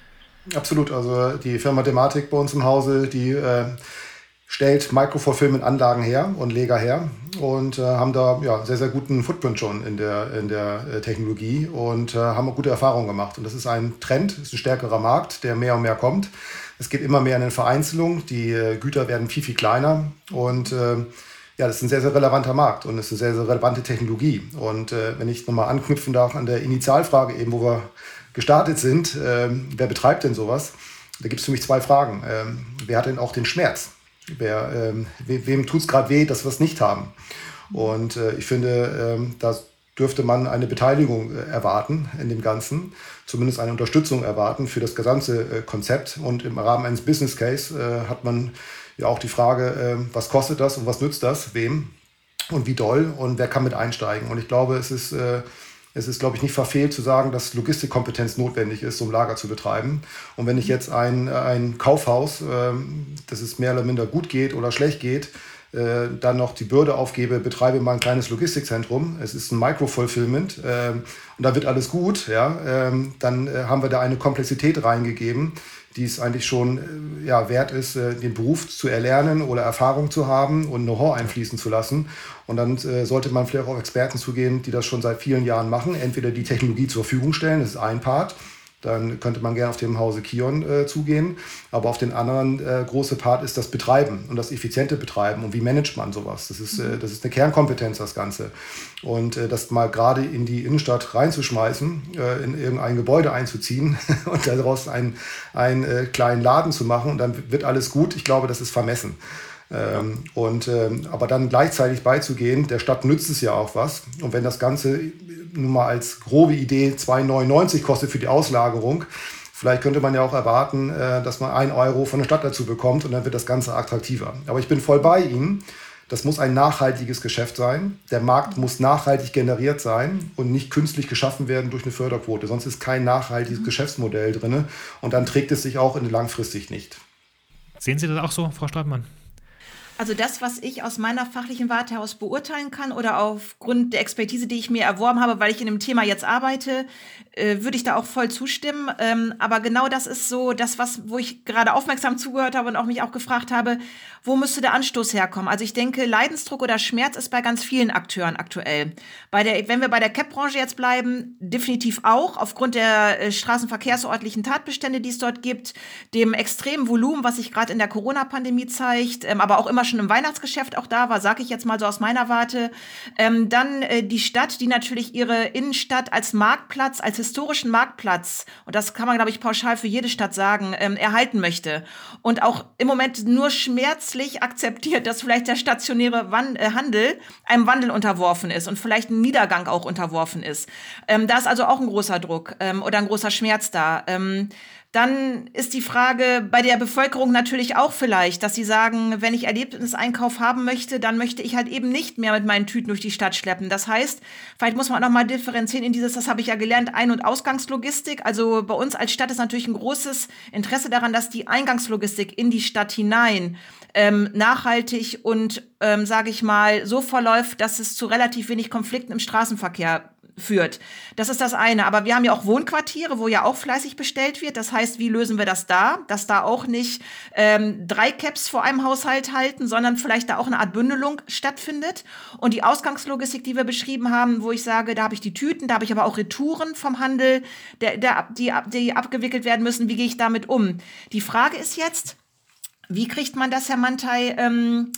Absolut. Also die Firma Dematic bei uns im Hause, die äh, stellt Microfulfillment-Anlagen her und Leger her und äh, haben da ja, sehr, sehr guten Footprint schon in der, in der äh, Technologie und äh, haben auch gute Erfahrungen gemacht. Und das ist ein Trend, ist ein stärkerer Markt, der mehr und mehr kommt. Es geht immer mehr in eine Vereinzelung, die äh, Güter werden viel, viel kleiner und äh, ja, das ist ein sehr, sehr relevanter Markt und es ist eine sehr, sehr relevante Technologie. Und äh, wenn ich nochmal anknüpfen darf an der Initialfrage eben, wo wir gestartet sind, ähm, wer betreibt denn sowas? Da gibt es für mich zwei Fragen. Ähm, wer hat denn auch den Schmerz? Wer, ähm, we wem tut es gerade weh, dass wir es nicht haben? Und äh, ich finde, da dürfte man eine Beteiligung äh, erwarten in dem Ganzen zumindest eine Unterstützung erwarten für das gesamte äh, Konzept. Und im Rahmen eines Business Case äh, hat man ja auch die Frage, äh, was kostet das und was nützt das, wem und wie doll und wer kann mit einsteigen. Und ich glaube, es ist, es ist, glaube ich, nicht verfehlt zu sagen, dass Logistikkompetenz notwendig ist, um Lager zu betreiben. Und wenn ich jetzt ein, ein Kaufhaus, ähm, dass es mehr oder minder gut geht oder schlecht geht, äh, dann noch die Bürde aufgebe, betreibe mal ein kleines Logistikzentrum, es ist ein Micro-Fulfillment äh, und da wird alles gut, ja, äh, dann äh, haben wir da eine Komplexität reingegeben, die es eigentlich schon äh, ja, wert ist, äh, den Beruf zu erlernen oder Erfahrung zu haben und Know-how einfließen zu lassen. Und dann sollte man vielleicht auch auf Experten zugehen, die das schon seit vielen Jahren machen, entweder die Technologie zur Verfügung stellen, das ist ein Part, dann könnte man gerne auf dem Hause Kion äh, zugehen. Aber auf den anderen äh, große Part ist das Betreiben und das effiziente Betreiben und wie managt man sowas. Das ist, äh, das ist eine Kernkompetenz, das Ganze. Und äh, das mal gerade in die Innenstadt reinzuschmeißen, äh, in irgendein Gebäude einzuziehen und daraus einen, einen äh, kleinen Laden zu machen und dann wird alles gut, ich glaube, das ist vermessen. Ähm, und, ähm, aber dann gleichzeitig beizugehen, der Stadt nützt es ja auch was. Und wenn das Ganze nun mal als grobe Idee 2,99 kostet für die Auslagerung, vielleicht könnte man ja auch erwarten, äh, dass man ein Euro von der Stadt dazu bekommt und dann wird das Ganze attraktiver. Aber ich bin voll bei Ihnen Das muss ein nachhaltiges Geschäft sein. Der Markt muss nachhaltig generiert sein und nicht künstlich geschaffen werden durch eine Förderquote. Sonst ist kein nachhaltiges Geschäftsmodell drin und dann trägt es sich auch in langfristig nicht. Sehen Sie das auch so, Frau Stoltmann? Also das, was ich aus meiner fachlichen Warte heraus beurteilen kann oder aufgrund der Expertise, die ich mir erworben habe, weil ich in dem Thema jetzt arbeite, äh, würde ich da auch voll zustimmen. Ähm, aber genau das ist so das, was, wo ich gerade aufmerksam zugehört habe und auch mich auch gefragt habe, wo müsste der Anstoß herkommen? Also ich denke, Leidensdruck oder Schmerz ist bei ganz vielen Akteuren aktuell. Bei der, wenn wir bei der CAP-Branche jetzt bleiben, definitiv auch, aufgrund der äh, straßenverkehrsortlichen Tatbestände, die es dort gibt, dem extremen Volumen, was sich gerade in der Corona-Pandemie zeigt, ähm, aber auch immer schon im Weihnachtsgeschäft auch da war, sage ich jetzt mal so aus meiner Warte. Ähm, dann äh, die Stadt, die natürlich ihre Innenstadt als Marktplatz, als historischen Marktplatz, und das kann man, glaube ich, pauschal für jede Stadt sagen, ähm, erhalten möchte. Und auch im Moment nur Schmerz grundsätzlich akzeptiert, dass vielleicht der stationäre Wan äh, Handel einem Wandel unterworfen ist und vielleicht ein Niedergang auch unterworfen ist. Ähm, da ist also auch ein großer Druck ähm, oder ein großer Schmerz da. Ähm, dann ist die Frage bei der Bevölkerung natürlich auch vielleicht, dass sie sagen, wenn ich Erlebniseinkauf haben möchte, dann möchte ich halt eben nicht mehr mit meinen Tüten durch die Stadt schleppen. Das heißt, vielleicht muss man auch noch mal differenzieren in dieses, das habe ich ja gelernt, Ein- und Ausgangslogistik. Also bei uns als Stadt ist natürlich ein großes Interesse daran, dass die Eingangslogistik in die Stadt hinein ähm, nachhaltig und, ähm, sage ich mal, so verläuft, dass es zu relativ wenig Konflikten im Straßenverkehr führt. Das ist das eine. Aber wir haben ja auch Wohnquartiere, wo ja auch fleißig bestellt wird. Das heißt, wie lösen wir das da? Dass da auch nicht ähm, drei Caps vor einem Haushalt halten, sondern vielleicht da auch eine Art Bündelung stattfindet. Und die Ausgangslogistik, die wir beschrieben haben, wo ich sage, da habe ich die Tüten, da habe ich aber auch Retouren vom Handel, der, der, die, die abgewickelt werden müssen. Wie gehe ich damit um? Die Frage ist jetzt, wie kriegt man das, Herr Mantei, ähm,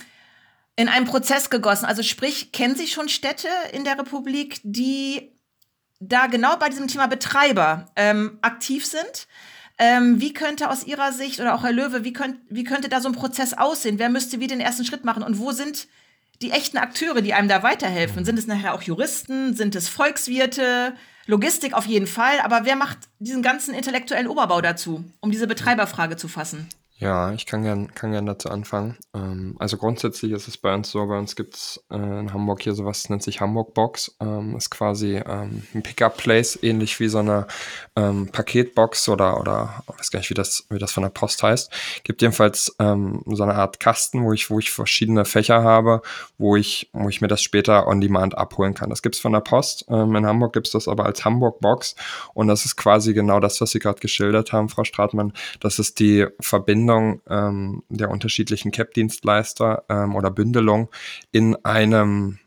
in einen Prozess gegossen? Also sprich, kennen Sie schon Städte in der Republik, die da genau bei diesem Thema Betreiber ähm, aktiv sind? Ähm, wie könnte aus Ihrer Sicht oder auch Herr Löwe, wie, könnt, wie könnte da so ein Prozess aussehen? Wer müsste wie den ersten Schritt machen? Und wo sind die echten Akteure, die einem da weiterhelfen? Sind es nachher auch Juristen? Sind es Volkswirte? Logistik auf jeden Fall. Aber wer macht diesen ganzen intellektuellen Oberbau dazu, um diese Betreiberfrage zu fassen? Ja, ich kann gern, kann gern dazu anfangen. Ähm, also grundsätzlich ist es bei uns so, bei uns gibt es äh, in Hamburg hier sowas, das nennt sich Hamburg Box. Ähm, ist quasi ähm, ein Pickup-Place, ähnlich wie so eine ähm, Paketbox oder, oder ich weiß gar nicht, wie das, wie das von der Post heißt. Gibt jedenfalls ähm, so eine Art Kasten, wo ich, wo ich verschiedene Fächer habe, wo ich, wo ich mir das später on demand abholen kann. Das gibt es von der Post. Ähm, in Hamburg gibt es das aber als Hamburg Box. Und das ist quasi genau das, was Sie gerade geschildert haben, Frau Stratmann. Das ist die Verbindung Verbindung ähm, der unterschiedlichen CAP-Dienstleister ähm, oder Bündelung in einem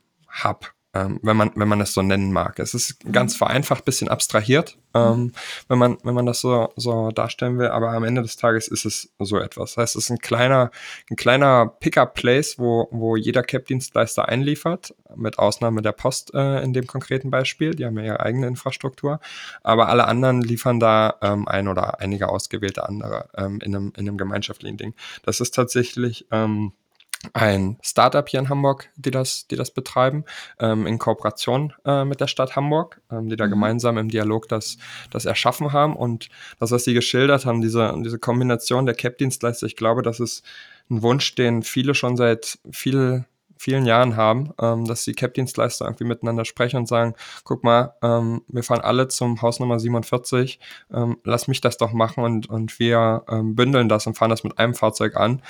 Hub ähm, wenn man, wenn man es so nennen mag. Es ist ganz mhm. vereinfacht, bisschen abstrahiert, ähm, mhm. wenn man, wenn man das so, so darstellen will, aber am Ende des Tages ist es so etwas. Das heißt, es ist ein kleiner, ein kleiner Pickup-Place, wo, wo jeder CAP-Dienstleister einliefert, mit Ausnahme der Post äh, in dem konkreten Beispiel, die haben ja ihre eigene Infrastruktur, aber alle anderen liefern da ähm, ein oder einige ausgewählte andere ähm, in, einem, in einem gemeinschaftlichen Ding. Das ist tatsächlich ähm, ein Startup hier in Hamburg, die das, die das betreiben, ähm, in Kooperation äh, mit der Stadt Hamburg, ähm, die da mhm. gemeinsam im Dialog das, das erschaffen haben. Und das, was Sie geschildert haben, diese, diese Kombination der CAP-Dienstleister, ich glaube, das ist ein Wunsch, den viele schon seit viel, vielen Jahren haben, ähm, dass die CAP-Dienstleister irgendwie miteinander sprechen und sagen, guck mal, ähm, wir fahren alle zum Haus Nummer 47, ähm, lass mich das doch machen und, und wir ähm, bündeln das und fahren das mit einem Fahrzeug an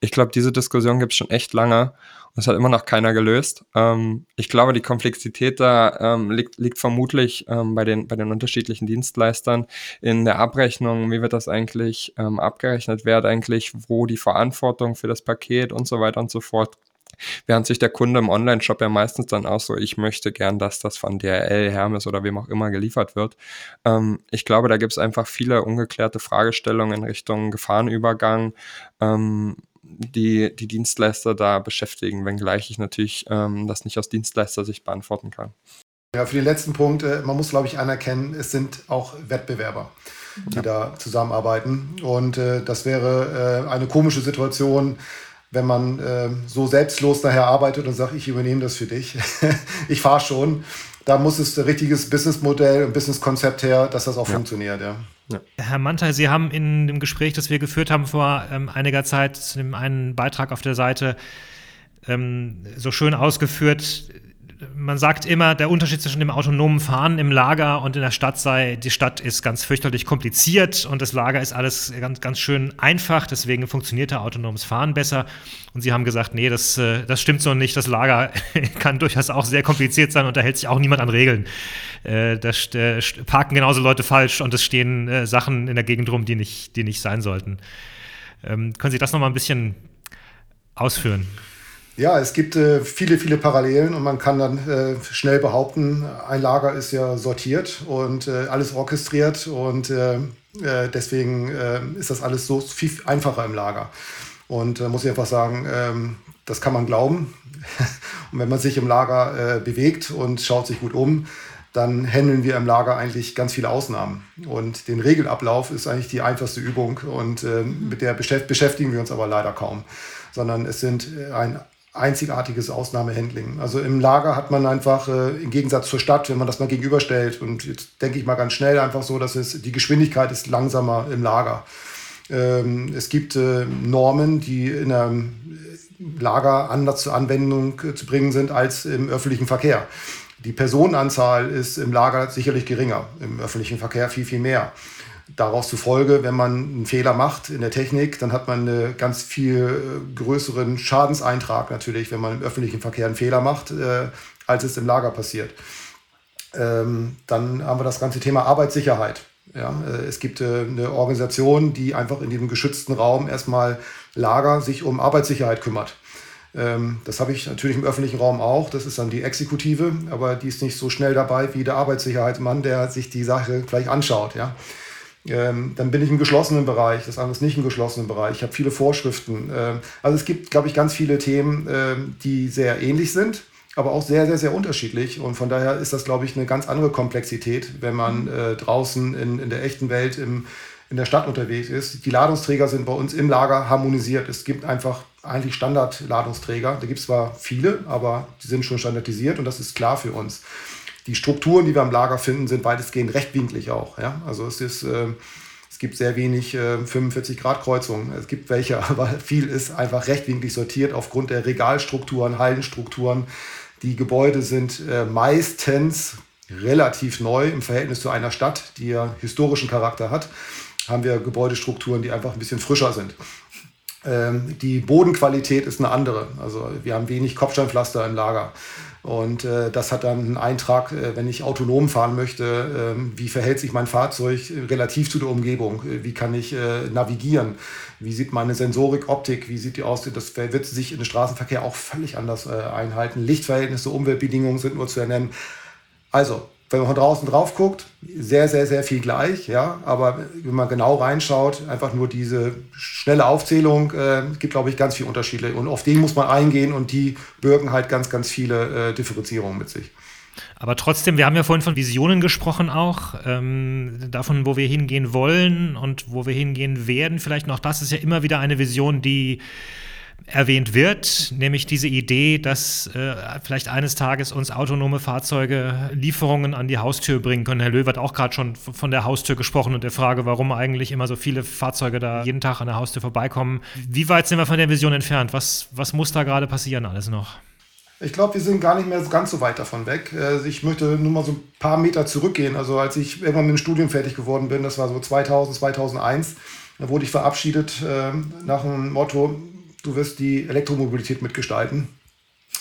ich glaube, diese Diskussion gibt es schon echt lange und es hat immer noch keiner gelöst. Ähm, ich glaube, die Komplexität da ähm, liegt, liegt, vermutlich ähm, bei, den, bei den unterschiedlichen Dienstleistern in der Abrechnung, wie wird das eigentlich ähm, abgerechnet, wer hat eigentlich wo die Verantwortung für das Paket und so weiter und so fort. Während sich der Kunde im Online-Shop ja meistens dann auch so, ich möchte gern, dass das von DRL, Hermes oder wem auch immer geliefert wird. Ähm, ich glaube, da gibt es einfach viele ungeklärte Fragestellungen in Richtung Gefahrenübergang, ähm, die, die Dienstleister da beschäftigen, wenngleich ich natürlich ähm, das nicht aus Dienstleister-Sicht beantworten kann. Ja, für den letzten Punkt, äh, man muss, glaube ich, anerkennen, es sind auch Wettbewerber, die ja. da zusammenarbeiten. Und äh, das wäre äh, eine komische Situation, wenn man äh, so selbstlos daher arbeitet und sagt, ich übernehme das für dich. ich fahre schon. Da muss es ein richtiges Businessmodell und Businesskonzept her, dass das auch ja. funktioniert. Ja. Ja. Herr Mantel, Sie haben in dem Gespräch, das wir geführt haben vor ähm, einiger Zeit, zu dem einen Beitrag auf der Seite, ähm, so schön ausgeführt, man sagt immer, der Unterschied zwischen dem autonomen Fahren im Lager und in der Stadt sei, die Stadt ist ganz fürchterlich kompliziert und das Lager ist alles ganz, ganz schön einfach, deswegen funktioniert der autonomes Fahren besser. Und sie haben gesagt, nee, das, äh, das stimmt so nicht. Das Lager kann durchaus auch sehr kompliziert sein und da hält sich auch niemand an Regeln. Äh, da parken genauso Leute falsch und es stehen äh, Sachen in der Gegend rum, die nicht, die nicht sein sollten. Ähm, können Sie das nochmal ein bisschen ausführen? Ja, es gibt äh, viele, viele Parallelen und man kann dann äh, schnell behaupten, ein Lager ist ja sortiert und äh, alles orchestriert und äh, äh, deswegen äh, ist das alles so viel einfacher im Lager. Und da muss ich einfach sagen, ähm, das kann man glauben. und wenn man sich im Lager bewegt und schaut sich gut um, dann handeln wir im Lager eigentlich ganz viele Ausnahmen. Und den Regelablauf ist eigentlich die einfachste Übung und mit der beschäftigen wir uns aber leider kaum sondern es sind ein einzigartiges Ausnahmehandling. Also im Lager hat man einfach äh, im Gegensatz zur Stadt, wenn man das mal gegenüberstellt, und jetzt denke ich mal ganz schnell einfach so, dass es die Geschwindigkeit ist langsamer im Lager. Ähm, es gibt äh, Normen, die in einem Lager anders zur Anwendung äh, zu bringen sind als im öffentlichen Verkehr. Die Personenanzahl ist im Lager sicherlich geringer, im öffentlichen Verkehr viel, viel mehr. Daraus zufolge, wenn man einen Fehler macht in der Technik, dann hat man einen ganz viel äh, größeren Schadenseintrag natürlich, wenn man im öffentlichen Verkehr einen Fehler macht, äh, als es im Lager passiert. Ähm, dann haben wir das ganze Thema Arbeitssicherheit. Ja, äh, es gibt äh, eine Organisation, die einfach in diesem geschützten Raum erstmal Lager sich um Arbeitssicherheit kümmert. Ähm, das habe ich natürlich im öffentlichen Raum auch. Das ist dann die Exekutive, aber die ist nicht so schnell dabei wie der Arbeitssicherheitsmann, der sich die Sache gleich anschaut. Ja. Ähm, dann bin ich im geschlossenen Bereich, das andere ist nicht im geschlossenen Bereich. Ich habe viele Vorschriften. Ähm, also es gibt, glaube ich, ganz viele Themen, ähm, die sehr ähnlich sind, aber auch sehr, sehr, sehr unterschiedlich. Und von daher ist das, glaube ich, eine ganz andere Komplexität, wenn man äh, draußen in, in der echten Welt im, in der Stadt unterwegs ist. Die Ladungsträger sind bei uns im Lager harmonisiert. Es gibt einfach eigentlich Standardladungsträger. Da gibt es zwar viele, aber die sind schon standardisiert und das ist klar für uns die Strukturen, die wir im Lager finden, sind weitestgehend rechtwinklig auch. Ja? Also es ist, äh, es gibt sehr wenig äh, 45-Grad-Kreuzungen. Es gibt welche, aber viel ist einfach rechtwinklig sortiert aufgrund der Regalstrukturen, Hallenstrukturen. Die Gebäude sind äh, meistens relativ neu im Verhältnis zu einer Stadt, die ja historischen Charakter hat. Haben wir Gebäudestrukturen, die einfach ein bisschen frischer sind. Ähm, die Bodenqualität ist eine andere. Also wir haben wenig Kopfsteinpflaster im Lager. Und äh, das hat dann einen Eintrag, äh, wenn ich autonom fahren möchte, äh, wie verhält sich mein Fahrzeug relativ zu der Umgebung, äh, wie kann ich äh, navigieren, wie sieht meine Sensorik, Optik, wie sieht die aus, das wird sich im Straßenverkehr auch völlig anders äh, einhalten. Lichtverhältnisse, Umweltbedingungen sind nur zu ernennen. Also wenn man von draußen drauf guckt, sehr, sehr, sehr viel gleich, ja. Aber wenn man genau reinschaut, einfach nur diese schnelle Aufzählung äh, gibt, glaube ich, ganz viele Unterschiede. Und auf den muss man eingehen und die birgen halt ganz, ganz viele äh, Differenzierungen mit sich. Aber trotzdem, wir haben ja vorhin von Visionen gesprochen auch, ähm, davon, wo wir hingehen wollen und wo wir hingehen werden. Vielleicht noch das ist ja immer wieder eine Vision, die erwähnt wird, nämlich diese Idee, dass äh, vielleicht eines Tages uns autonome Fahrzeuge Lieferungen an die Haustür bringen können. Herr Löw hat auch gerade schon von der Haustür gesprochen und der Frage, warum eigentlich immer so viele Fahrzeuge da jeden Tag an der Haustür vorbeikommen. Wie weit sind wir von der Vision entfernt? Was, was muss da gerade passieren alles noch? Ich glaube, wir sind gar nicht mehr ganz so weit davon weg. Also ich möchte nur mal so ein paar Meter zurückgehen. Also als ich irgendwann mit dem Studium fertig geworden bin, das war so 2000, 2001, da wurde ich verabschiedet äh, nach dem Motto, du wirst die Elektromobilität mitgestalten.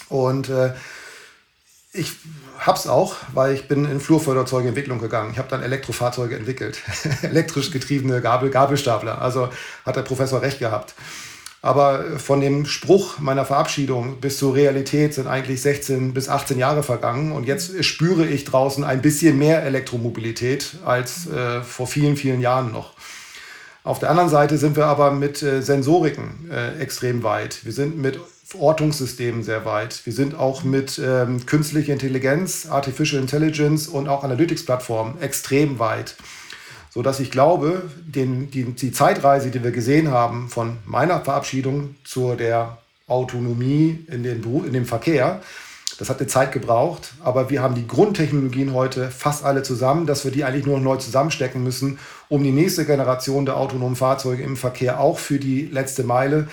Und äh, ich habe es auch, weil ich bin in Flurförderzeugeentwicklung gegangen. Ich habe dann Elektrofahrzeuge entwickelt, elektrisch getriebene Gabel Gabelstapler. Also hat der Professor recht gehabt. Aber von dem Spruch meiner Verabschiedung bis zur Realität sind eigentlich 16 bis 18 Jahre vergangen. Und jetzt spüre ich draußen ein bisschen mehr Elektromobilität als äh, vor vielen, vielen Jahren noch. Auf der anderen Seite sind wir aber mit äh, Sensoriken äh, extrem weit. Wir sind mit Ortungssystemen sehr weit. Wir sind auch mit ähm, künstlicher Intelligenz, Artificial Intelligence und auch Analytics-Plattformen extrem weit. Sodass ich glaube, den, die, die Zeitreise, die wir gesehen haben von meiner Verabschiedung zu der Autonomie in, den, in dem Verkehr, das hat eine Zeit gebraucht, aber wir haben die Grundtechnologien heute fast alle zusammen, dass wir die eigentlich nur noch neu zusammenstecken müssen, um die nächste Generation der autonomen Fahrzeuge im Verkehr auch für die letzte Meile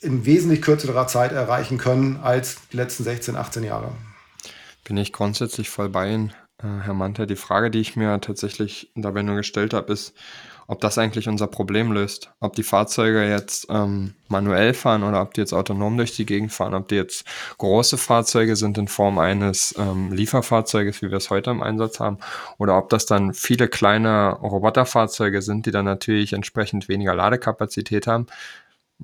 in wesentlich kürzerer Zeit erreichen können als die letzten 16, 18 Jahre. Bin ich grundsätzlich voll bei Ihnen, äh, Herr Mante. Die Frage, die ich mir tatsächlich dabei nur gestellt habe, ist, ob das eigentlich unser Problem löst. Ob die Fahrzeuge jetzt ähm, manuell fahren oder ob die jetzt autonom durch die Gegend fahren, ob die jetzt große Fahrzeuge sind in Form eines ähm, Lieferfahrzeuges, wie wir es heute im Einsatz haben, oder ob das dann viele kleine Roboterfahrzeuge sind, die dann natürlich entsprechend weniger Ladekapazität haben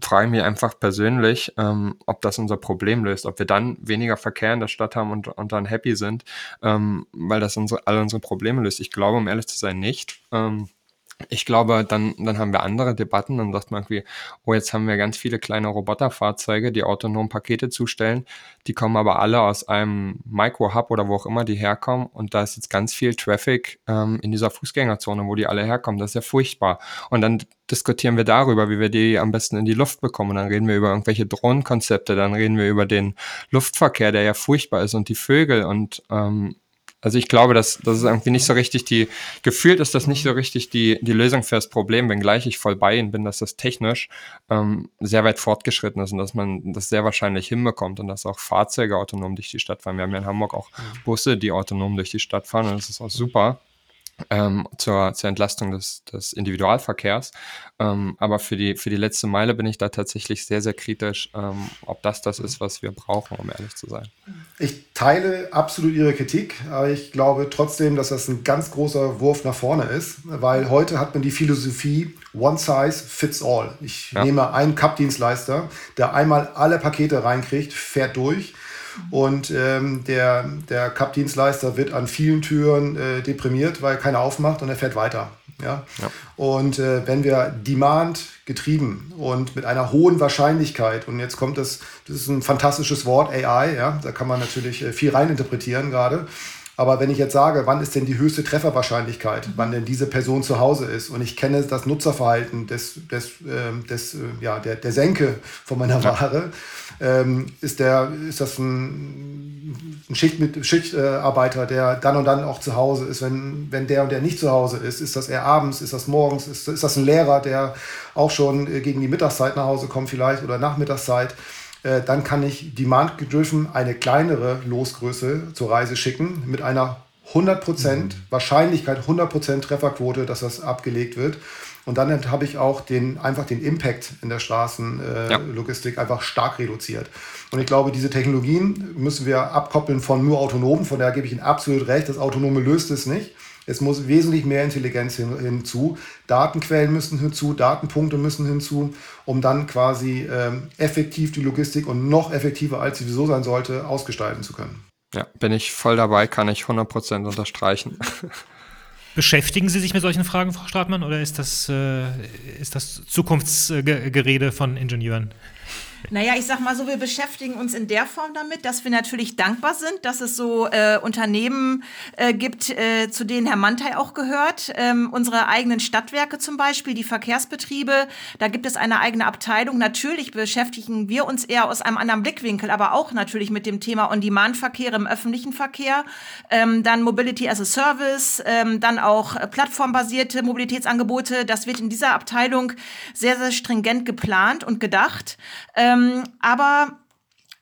frage ich mich einfach persönlich, ähm, ob das unser Problem löst, ob wir dann weniger Verkehr in der Stadt haben und, und dann happy sind, ähm, weil das unsere, alle unsere Probleme löst. Ich glaube, um ehrlich zu sein, nicht. Ähm, ich glaube, dann, dann haben wir andere Debatten. Dann sagt man irgendwie, oh, jetzt haben wir ganz viele kleine Roboterfahrzeuge, die autonom Pakete zustellen. Die kommen aber alle aus einem Micro-Hub oder wo auch immer die herkommen. Und da ist jetzt ganz viel Traffic ähm, in dieser Fußgängerzone, wo die alle herkommen. Das ist ja furchtbar. Und dann diskutieren wir darüber, wie wir die am besten in die Luft bekommen. Und dann reden wir über irgendwelche Drohnenkonzepte. Dann reden wir über den Luftverkehr, der ja furchtbar ist und die Vögel und ähm, also ich glaube, dass das ist irgendwie nicht so richtig die, gefühlt ist das nicht so richtig die, die Lösung für das Problem, wenngleich ich voll bei Ihnen bin, dass das technisch ähm, sehr weit fortgeschritten ist und dass man das sehr wahrscheinlich hinbekommt und dass auch Fahrzeuge autonom durch die Stadt fahren. Wir haben ja in Hamburg auch Busse, die autonom durch die Stadt fahren und das ist auch super ähm, zur, zur Entlastung des, des Individualverkehrs. Ähm, aber für die, für die letzte Meile bin ich da tatsächlich sehr, sehr kritisch, ähm, ob das das ist, was wir brauchen, um ehrlich zu sein. Ich teile absolut Ihre Kritik, aber ich glaube trotzdem, dass das ein ganz großer Wurf nach vorne ist, weil heute hat man die Philosophie One Size Fits All. Ich ja. nehme einen Cup-Dienstleister, der einmal alle Pakete reinkriegt, fährt durch und ähm, der, der Cup-Dienstleister wird an vielen Türen äh, deprimiert, weil keiner aufmacht und er fährt weiter. Ja? ja. Und äh, wenn wir Demand getrieben und mit einer hohen Wahrscheinlichkeit, und jetzt kommt das, das ist ein fantastisches Wort, AI, ja, da kann man natürlich äh, viel reininterpretieren gerade. Aber wenn ich jetzt sage, wann ist denn die höchste Trefferwahrscheinlichkeit, wann denn diese Person zu Hause ist und ich kenne das Nutzerverhalten des, des, äh, des, äh, ja, der, der Senke von meiner. Ware, ähm, ist, der, ist das ein, ein Schicht mit, Schichtarbeiter, der dann und dann auch zu Hause ist. Wenn, wenn der und der nicht zu Hause ist, ist das eher abends, ist das morgens, ist, ist das ein Lehrer, der auch schon gegen die Mittagszeit nach Hause kommt vielleicht oder Nachmittagszeit. Äh, dann kann ich demand-gedriven eine kleinere Losgröße zur Reise schicken mit einer 100% mhm. Wahrscheinlichkeit, 100% Trefferquote, dass das abgelegt wird. Und dann habe ich auch den, einfach den Impact in der Straßenlogistik äh, ja. einfach stark reduziert. Und ich glaube, diese Technologien müssen wir abkoppeln von nur autonomen. Von daher gebe ich Ihnen absolut recht, das Autonome löst es nicht. Es muss wesentlich mehr Intelligenz hin, hinzu. Datenquellen müssen hinzu, Datenpunkte müssen hinzu, um dann quasi ähm, effektiv die Logistik und noch effektiver, als sie sowieso sein sollte, ausgestalten zu können. Ja, bin ich voll dabei, kann ich 100% unterstreichen. Beschäftigen Sie sich mit solchen Fragen, Frau Stratmann, oder ist das, äh, ist das Zukunftsgerede von Ingenieuren? Naja, ich sag mal so, wir beschäftigen uns in der Form damit, dass wir natürlich dankbar sind, dass es so äh, Unternehmen äh, gibt, äh, zu denen Herr Mantei auch gehört. Ähm, unsere eigenen Stadtwerke zum Beispiel, die Verkehrsbetriebe, da gibt es eine eigene Abteilung. Natürlich beschäftigen wir uns eher aus einem anderen Blickwinkel, aber auch natürlich mit dem Thema On-Demand-Verkehr im öffentlichen Verkehr. Ähm, dann Mobility as a Service, ähm, dann auch plattformbasierte Mobilitätsangebote. Das wird in dieser Abteilung sehr, sehr stringent geplant und gedacht. Ähm, ähm, aber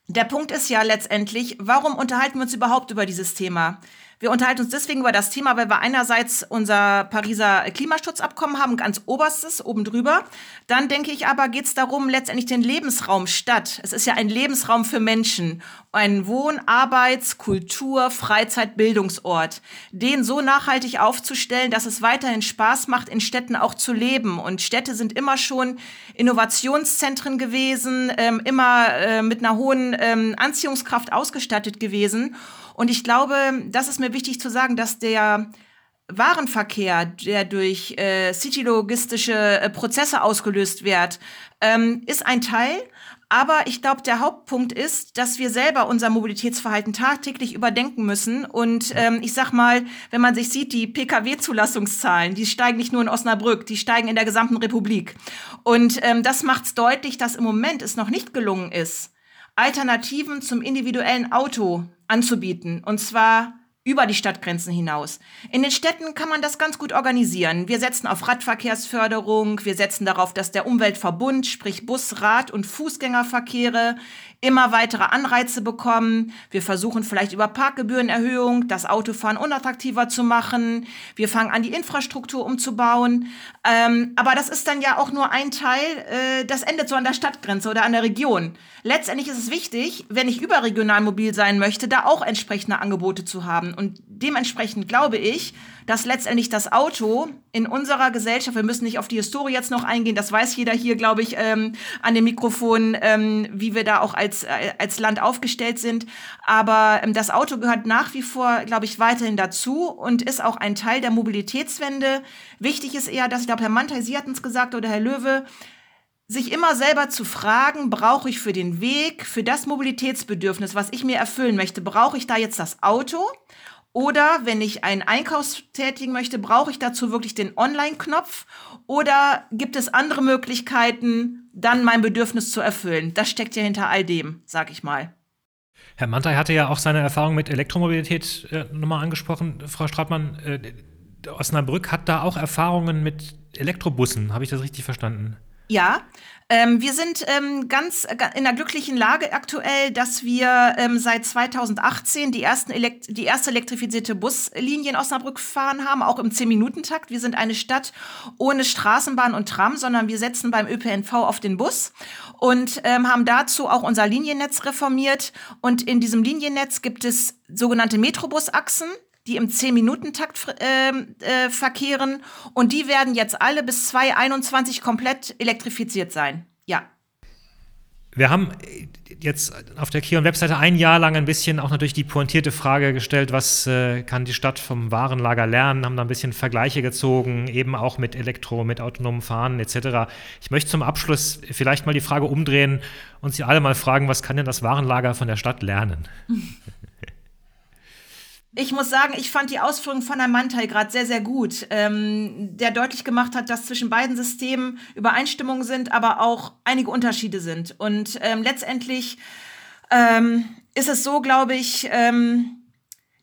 der Punkt ist ja letztendlich, warum unterhalten wir uns überhaupt über dieses Thema? Wir unterhalten uns deswegen über das Thema, weil wir einerseits unser Pariser Klimaschutzabkommen haben, ganz oberstes, oben drüber. Dann denke ich aber, geht es darum, letztendlich den Lebensraum Stadt. Es ist ja ein Lebensraum für Menschen. Ein Wohn-, Arbeits-, Kultur-, Freizeit-, Bildungsort. Den so nachhaltig aufzustellen, dass es weiterhin Spaß macht, in Städten auch zu leben. Und Städte sind immer schon Innovationszentren gewesen, ähm, immer äh, mit einer hohen ähm, Anziehungskraft ausgestattet gewesen. Und ich glaube, das ist mir wichtig zu sagen, dass der Warenverkehr, der durch äh, citylogistische äh, Prozesse ausgelöst wird, ähm, ist ein Teil. Aber ich glaube, der Hauptpunkt ist, dass wir selber unser Mobilitätsverhalten tagtäglich überdenken müssen. Und ähm, ich sag mal, wenn man sich sieht, die Pkw-Zulassungszahlen, die steigen nicht nur in Osnabrück, die steigen in der gesamten Republik. Und ähm, das macht es deutlich, dass im Moment es noch nicht gelungen ist, Alternativen zum individuellen Auto anzubieten. Und zwar über die Stadtgrenzen hinaus. In den Städten kann man das ganz gut organisieren. Wir setzen auf Radverkehrsförderung, wir setzen darauf, dass der Umweltverbund, sprich Bus, Rad- und Fußgängerverkehre, immer weitere Anreize bekommen. Wir versuchen vielleicht über Parkgebührenerhöhung das Autofahren unattraktiver zu machen. Wir fangen an, die Infrastruktur umzubauen. Ähm, aber das ist dann ja auch nur ein Teil. Äh, das endet so an der Stadtgrenze oder an der Region. Letztendlich ist es wichtig, wenn ich überregional mobil sein möchte, da auch entsprechende Angebote zu haben. Und dementsprechend glaube ich, dass letztendlich das Auto in unserer Gesellschaft, wir müssen nicht auf die Historie jetzt noch eingehen, das weiß jeder hier, glaube ich, ähm, an dem Mikrofon, ähm, wie wir da auch als, äh, als Land aufgestellt sind. Aber ähm, das Auto gehört nach wie vor, glaube ich, weiterhin dazu und ist auch ein Teil der Mobilitätswende. Wichtig ist eher, dass ich glaube, Herr Mantei, Sie hatten es gesagt oder Herr Löwe, sich immer selber zu fragen, brauche ich für den Weg, für das Mobilitätsbedürfnis, was ich mir erfüllen möchte, brauche ich da jetzt das Auto? Oder wenn ich einen Einkauf tätigen möchte, brauche ich dazu wirklich den Online-Knopf? Oder gibt es andere Möglichkeiten, dann mein Bedürfnis zu erfüllen? Das steckt ja hinter all dem, sag ich mal. Herr Mantei hatte ja auch seine Erfahrung mit Elektromobilität äh, nochmal angesprochen. Frau Stratmann, äh, Osnabrück hat da auch Erfahrungen mit Elektrobussen. Habe ich das richtig verstanden? Ja, ähm, wir sind ähm, ganz in der glücklichen Lage aktuell, dass wir ähm, seit 2018 die, ersten die erste elektrifizierte Buslinie in Osnabrück fahren haben, auch im 10-Minuten-Takt. Wir sind eine Stadt ohne Straßenbahn und Tram, sondern wir setzen beim ÖPNV auf den Bus und ähm, haben dazu auch unser Liniennetz reformiert. Und in diesem Liniennetz gibt es sogenannte Metrobusachsen die im 10-Minuten-Takt äh, äh, verkehren. Und die werden jetzt alle bis 2021 komplett elektrifiziert sein. Ja. Wir haben jetzt auf der Kion-Webseite ein Jahr lang ein bisschen auch natürlich die pointierte Frage gestellt, was äh, kann die Stadt vom Warenlager lernen, haben da ein bisschen Vergleiche gezogen, eben auch mit Elektro, mit autonomen Fahren etc. Ich möchte zum Abschluss vielleicht mal die Frage umdrehen und Sie alle mal fragen, was kann denn das Warenlager von der Stadt lernen? Ich muss sagen, ich fand die Ausführung von Herrn Mantel gerade sehr, sehr gut, ähm, der deutlich gemacht hat, dass zwischen beiden Systemen Übereinstimmungen sind, aber auch einige Unterschiede sind. Und ähm, letztendlich ähm, ist es so, glaube ich, ähm,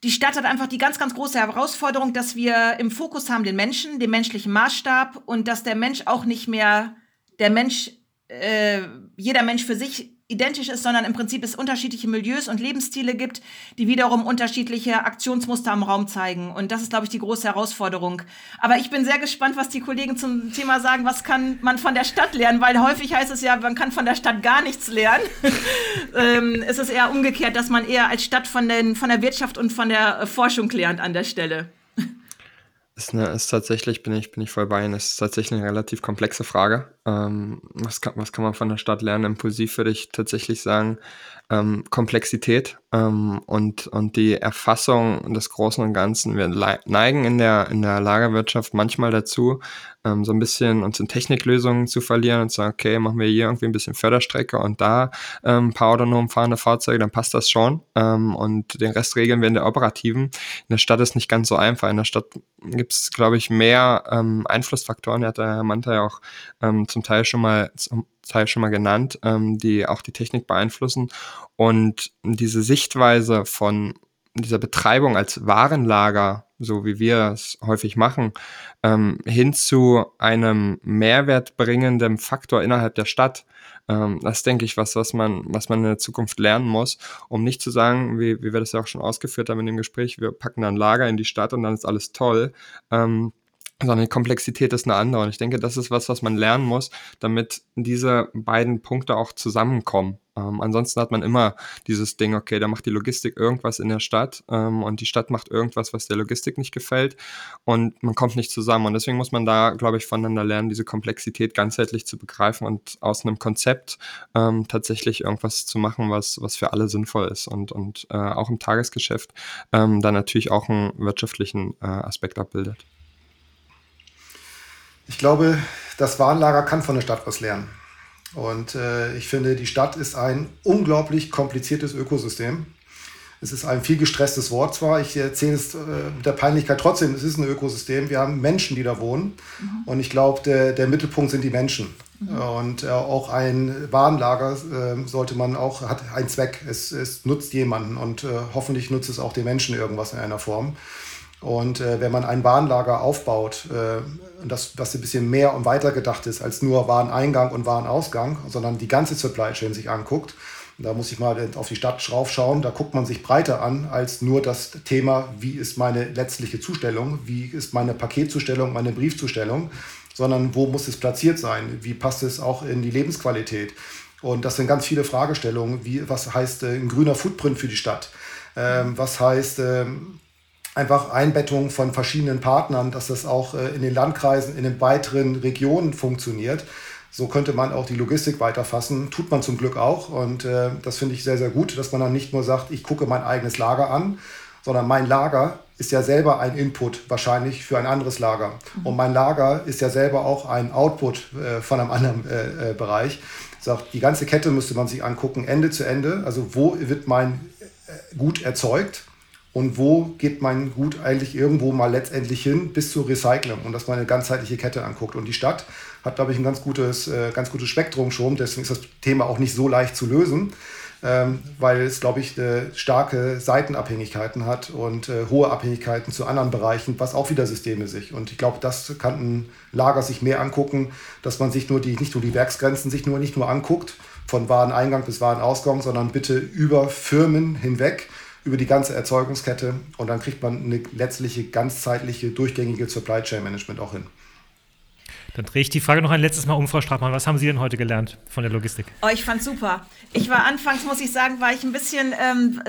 die Stadt hat einfach die ganz, ganz große Herausforderung, dass wir im Fokus haben den Menschen, den menschlichen Maßstab und dass der Mensch auch nicht mehr der Mensch, äh, jeder Mensch für sich identisch ist, sondern im Prinzip es unterschiedliche Milieus und Lebensstile gibt, die wiederum unterschiedliche Aktionsmuster im Raum zeigen. Und das ist, glaube ich, die große Herausforderung. Aber ich bin sehr gespannt, was die Kollegen zum Thema sagen, was kann man von der Stadt lernen, weil häufig heißt es ja, man kann von der Stadt gar nichts lernen. ähm, es ist eher umgekehrt, dass man eher als Stadt von, den, von der Wirtschaft und von der Forschung lernt an der Stelle. Ist, eine, ist tatsächlich, bin ich, bin ich voll bei Ihnen, ist tatsächlich eine relativ komplexe Frage. Ähm, was, kann, was kann man von der Stadt lernen? Impulsiv würde ich tatsächlich sagen, ähm, Komplexität ähm, und, und die Erfassung des Großen und Ganzen. Wir neigen in der, in der Lagerwirtschaft manchmal dazu, ähm, so ein bisschen uns in Techniklösungen zu verlieren und zu sagen, okay, machen wir hier irgendwie ein bisschen Förderstrecke und da ähm, ein paar autonom fahrende Fahrzeuge, dann passt das schon. Ähm, und den Rest regeln wir in der operativen. In der Stadt ist nicht ganz so einfach. In der Stadt gibt es, glaube ich, mehr ähm, Einflussfaktoren. Der hat der Herr Manta ja auch ähm, zum Teil schon mal zum Teil schon mal genannt, ähm, die auch die Technik beeinflussen. Und diese Sichtweise von dieser Betreibung als Warenlager, so wie wir es häufig machen, ähm, hin zu einem mehrwertbringenden Faktor innerhalb der Stadt. Ähm, das denke ich, was, was man, was man in der Zukunft lernen muss, um nicht zu sagen, wie, wie wir das ja auch schon ausgeführt haben in dem Gespräch, wir packen dann Lager in die Stadt und dann ist alles toll. Ähm, sondern die Komplexität ist eine andere. Und ich denke, das ist was, was man lernen muss, damit diese beiden Punkte auch zusammenkommen. Ähm, ansonsten hat man immer dieses Ding, okay, da macht die Logistik irgendwas in der Stadt ähm, und die Stadt macht irgendwas, was der Logistik nicht gefällt und man kommt nicht zusammen. Und deswegen muss man da, glaube ich, voneinander lernen, diese Komplexität ganzheitlich zu begreifen und aus einem Konzept ähm, tatsächlich irgendwas zu machen, was, was für alle sinnvoll ist und, und äh, auch im Tagesgeschäft ähm, dann natürlich auch einen wirtschaftlichen äh, Aspekt abbildet. Ich glaube, das Warenlager kann von der Stadt was lernen. Und äh, ich finde, die Stadt ist ein unglaublich kompliziertes Ökosystem. Es ist ein viel gestresstes Wort zwar, ich erzähle es äh, mit der Peinlichkeit trotzdem, es ist ein Ökosystem. Wir haben Menschen, die da wohnen. Mhm. Und ich glaube, der, der Mittelpunkt sind die Menschen. Mhm. Und äh, auch ein Warenlager äh, sollte man auch, hat einen Zweck. Es, es nutzt jemanden und äh, hoffentlich nutzt es auch den Menschen irgendwas in einer Form. Und äh, wenn man ein Warenlager aufbaut, äh, das, das ein bisschen mehr und weiter gedacht ist als nur Wareneingang und Warenausgang, sondern die ganze Supply Chain sich anguckt, da muss ich mal auf die Stadt raufschauen, da guckt man sich breiter an als nur das Thema, wie ist meine letztliche Zustellung, wie ist meine Paketzustellung, meine Briefzustellung, sondern wo muss es platziert sein? Wie passt es auch in die Lebensqualität? Und das sind ganz viele Fragestellungen, wie, was heißt äh, ein grüner Footprint für die Stadt? Ähm, was heißt ähm, einfach Einbettung von verschiedenen Partnern, dass das auch äh, in den Landkreisen, in den weiteren Regionen funktioniert? So könnte man auch die Logistik weiterfassen. Tut man zum Glück auch. Und äh, das finde ich sehr, sehr gut, dass man dann nicht nur sagt, ich gucke mein eigenes Lager an, sondern mein Lager ist ja selber ein Input wahrscheinlich für ein anderes Lager. Mhm. Und mein Lager ist ja selber auch ein Output äh, von einem anderen äh, Bereich. Sagt, die ganze Kette müsste man sich angucken, Ende zu Ende. Also wo wird mein Gut erzeugt und wo geht mein Gut eigentlich irgendwo mal letztendlich hin bis zur Recycling und dass man eine ganzheitliche Kette anguckt. Und die Stadt hat, glaube ich, ein ganz gutes, äh, ganz gutes Spektrum schon. Deswegen ist das Thema auch nicht so leicht zu lösen ähm, weil es, glaube ich, äh, starke Seitenabhängigkeiten hat und äh, hohe Abhängigkeiten zu anderen Bereichen, was auch wieder Systeme sich. Und ich glaube, das kann ein Lager sich mehr angucken, dass man sich nur die, nicht nur die Werksgrenzen sich nur nicht nur anguckt, von Wareneingang bis Warenausgang, sondern bitte über Firmen hinweg, über die ganze Erzeugungskette und dann kriegt man eine letztliche, ganzzeitliche, durchgängige Supply Chain Management auch hin. Dann drehe ich die Frage noch ein letztes Mal um, Frau Strachmann. Was haben Sie denn heute gelernt von der Logistik? Oh, ich fand super. Ich war anfangs, muss ich sagen, war ich ein bisschen, ähm,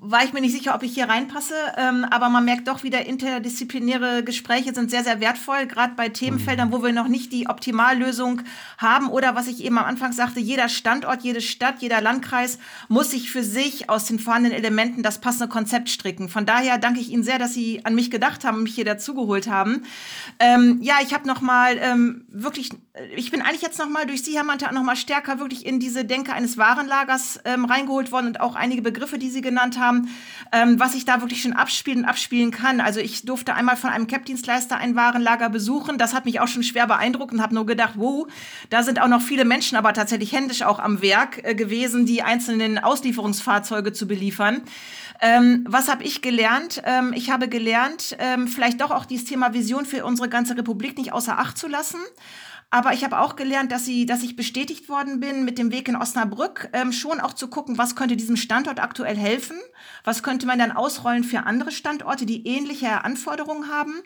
war ich mir nicht sicher, ob ich hier reinpasse. Ähm, aber man merkt doch wieder, interdisziplinäre Gespräche sind sehr, sehr wertvoll, gerade bei Themenfeldern, wo wir noch nicht die Optimallösung haben. Oder was ich eben am Anfang sagte, jeder Standort, jede Stadt, jeder Landkreis muss sich für sich aus den vorhandenen Elementen das passende Konzept stricken. Von daher danke ich Ihnen sehr, dass Sie an mich gedacht haben, mich hier dazugeholt haben. Ähm, ja, ich habe noch mal wirklich, ich bin eigentlich jetzt nochmal durch Sie, Herr Mante, nochmal stärker wirklich in diese Denke eines Warenlagers ähm, reingeholt worden und auch einige Begriffe, die Sie genannt haben, ähm, was ich da wirklich schon abspielen und abspielen kann. Also ich durfte einmal von einem CAP-Dienstleister ein Warenlager besuchen. Das hat mich auch schon schwer beeindruckt und habe nur gedacht, wow, da sind auch noch viele Menschen, aber tatsächlich händisch auch am Werk äh, gewesen, die einzelnen Auslieferungsfahrzeuge zu beliefern. Ähm, was habe ich gelernt? Ähm, ich habe gelernt, ähm, vielleicht doch auch dieses Thema Vision für unsere ganze Republik nicht außer Acht zu lassen. Aber ich habe auch gelernt, dass, sie, dass ich bestätigt worden bin mit dem Weg in Osnabrück, ähm, schon auch zu gucken, was könnte diesem Standort aktuell helfen, was könnte man dann ausrollen für andere Standorte, die ähnliche Anforderungen haben.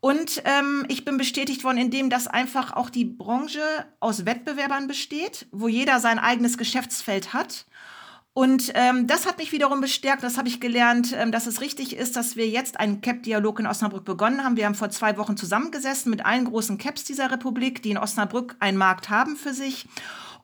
Und ähm, ich bin bestätigt worden, indem dass einfach auch die Branche aus Wettbewerbern besteht, wo jeder sein eigenes Geschäftsfeld hat und ähm, das hat mich wiederum bestärkt, das habe ich gelernt, ähm, dass es richtig ist, dass wir jetzt einen CAP-Dialog in Osnabrück begonnen haben. Wir haben vor zwei Wochen zusammengesessen mit allen großen CAPs dieser Republik, die in Osnabrück einen Markt haben für sich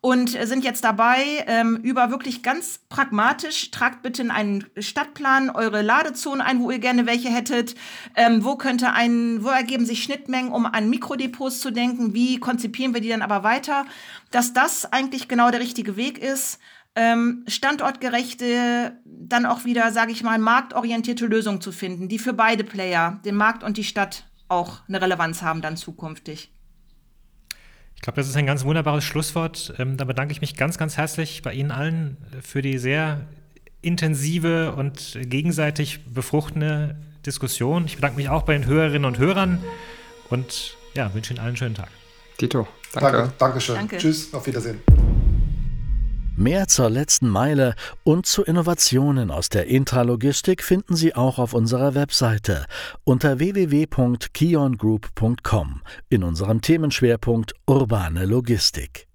und sind jetzt dabei, ähm, über wirklich ganz pragmatisch, tragt bitte in einen Stadtplan eure Ladezonen ein, wo ihr gerne welche hättet, ähm, wo könnte ein, wo ergeben sich Schnittmengen, um an Mikrodepots zu denken, wie konzipieren wir die dann aber weiter, dass das eigentlich genau der richtige Weg ist, ähm, standortgerechte, dann auch wieder, sage ich mal, marktorientierte Lösungen zu finden, die für beide Player, den Markt und die Stadt, auch eine Relevanz haben dann zukünftig. Ich glaube, das ist ein ganz wunderbares Schlusswort. Ähm, da bedanke ich mich ganz, ganz herzlich bei Ihnen allen für die sehr intensive und gegenseitig befruchtende Diskussion. Ich bedanke mich auch bei den Hörerinnen und Hörern und ja, wünsche Ihnen allen einen schönen Tag. Tito, danke. danke Dankeschön. Danke. Tschüss, auf Wiedersehen. Mehr zur letzten Meile und zu Innovationen aus der Intralogistik finden Sie auch auf unserer Webseite unter www.kiongroup.com in unserem Themenschwerpunkt Urbane Logistik.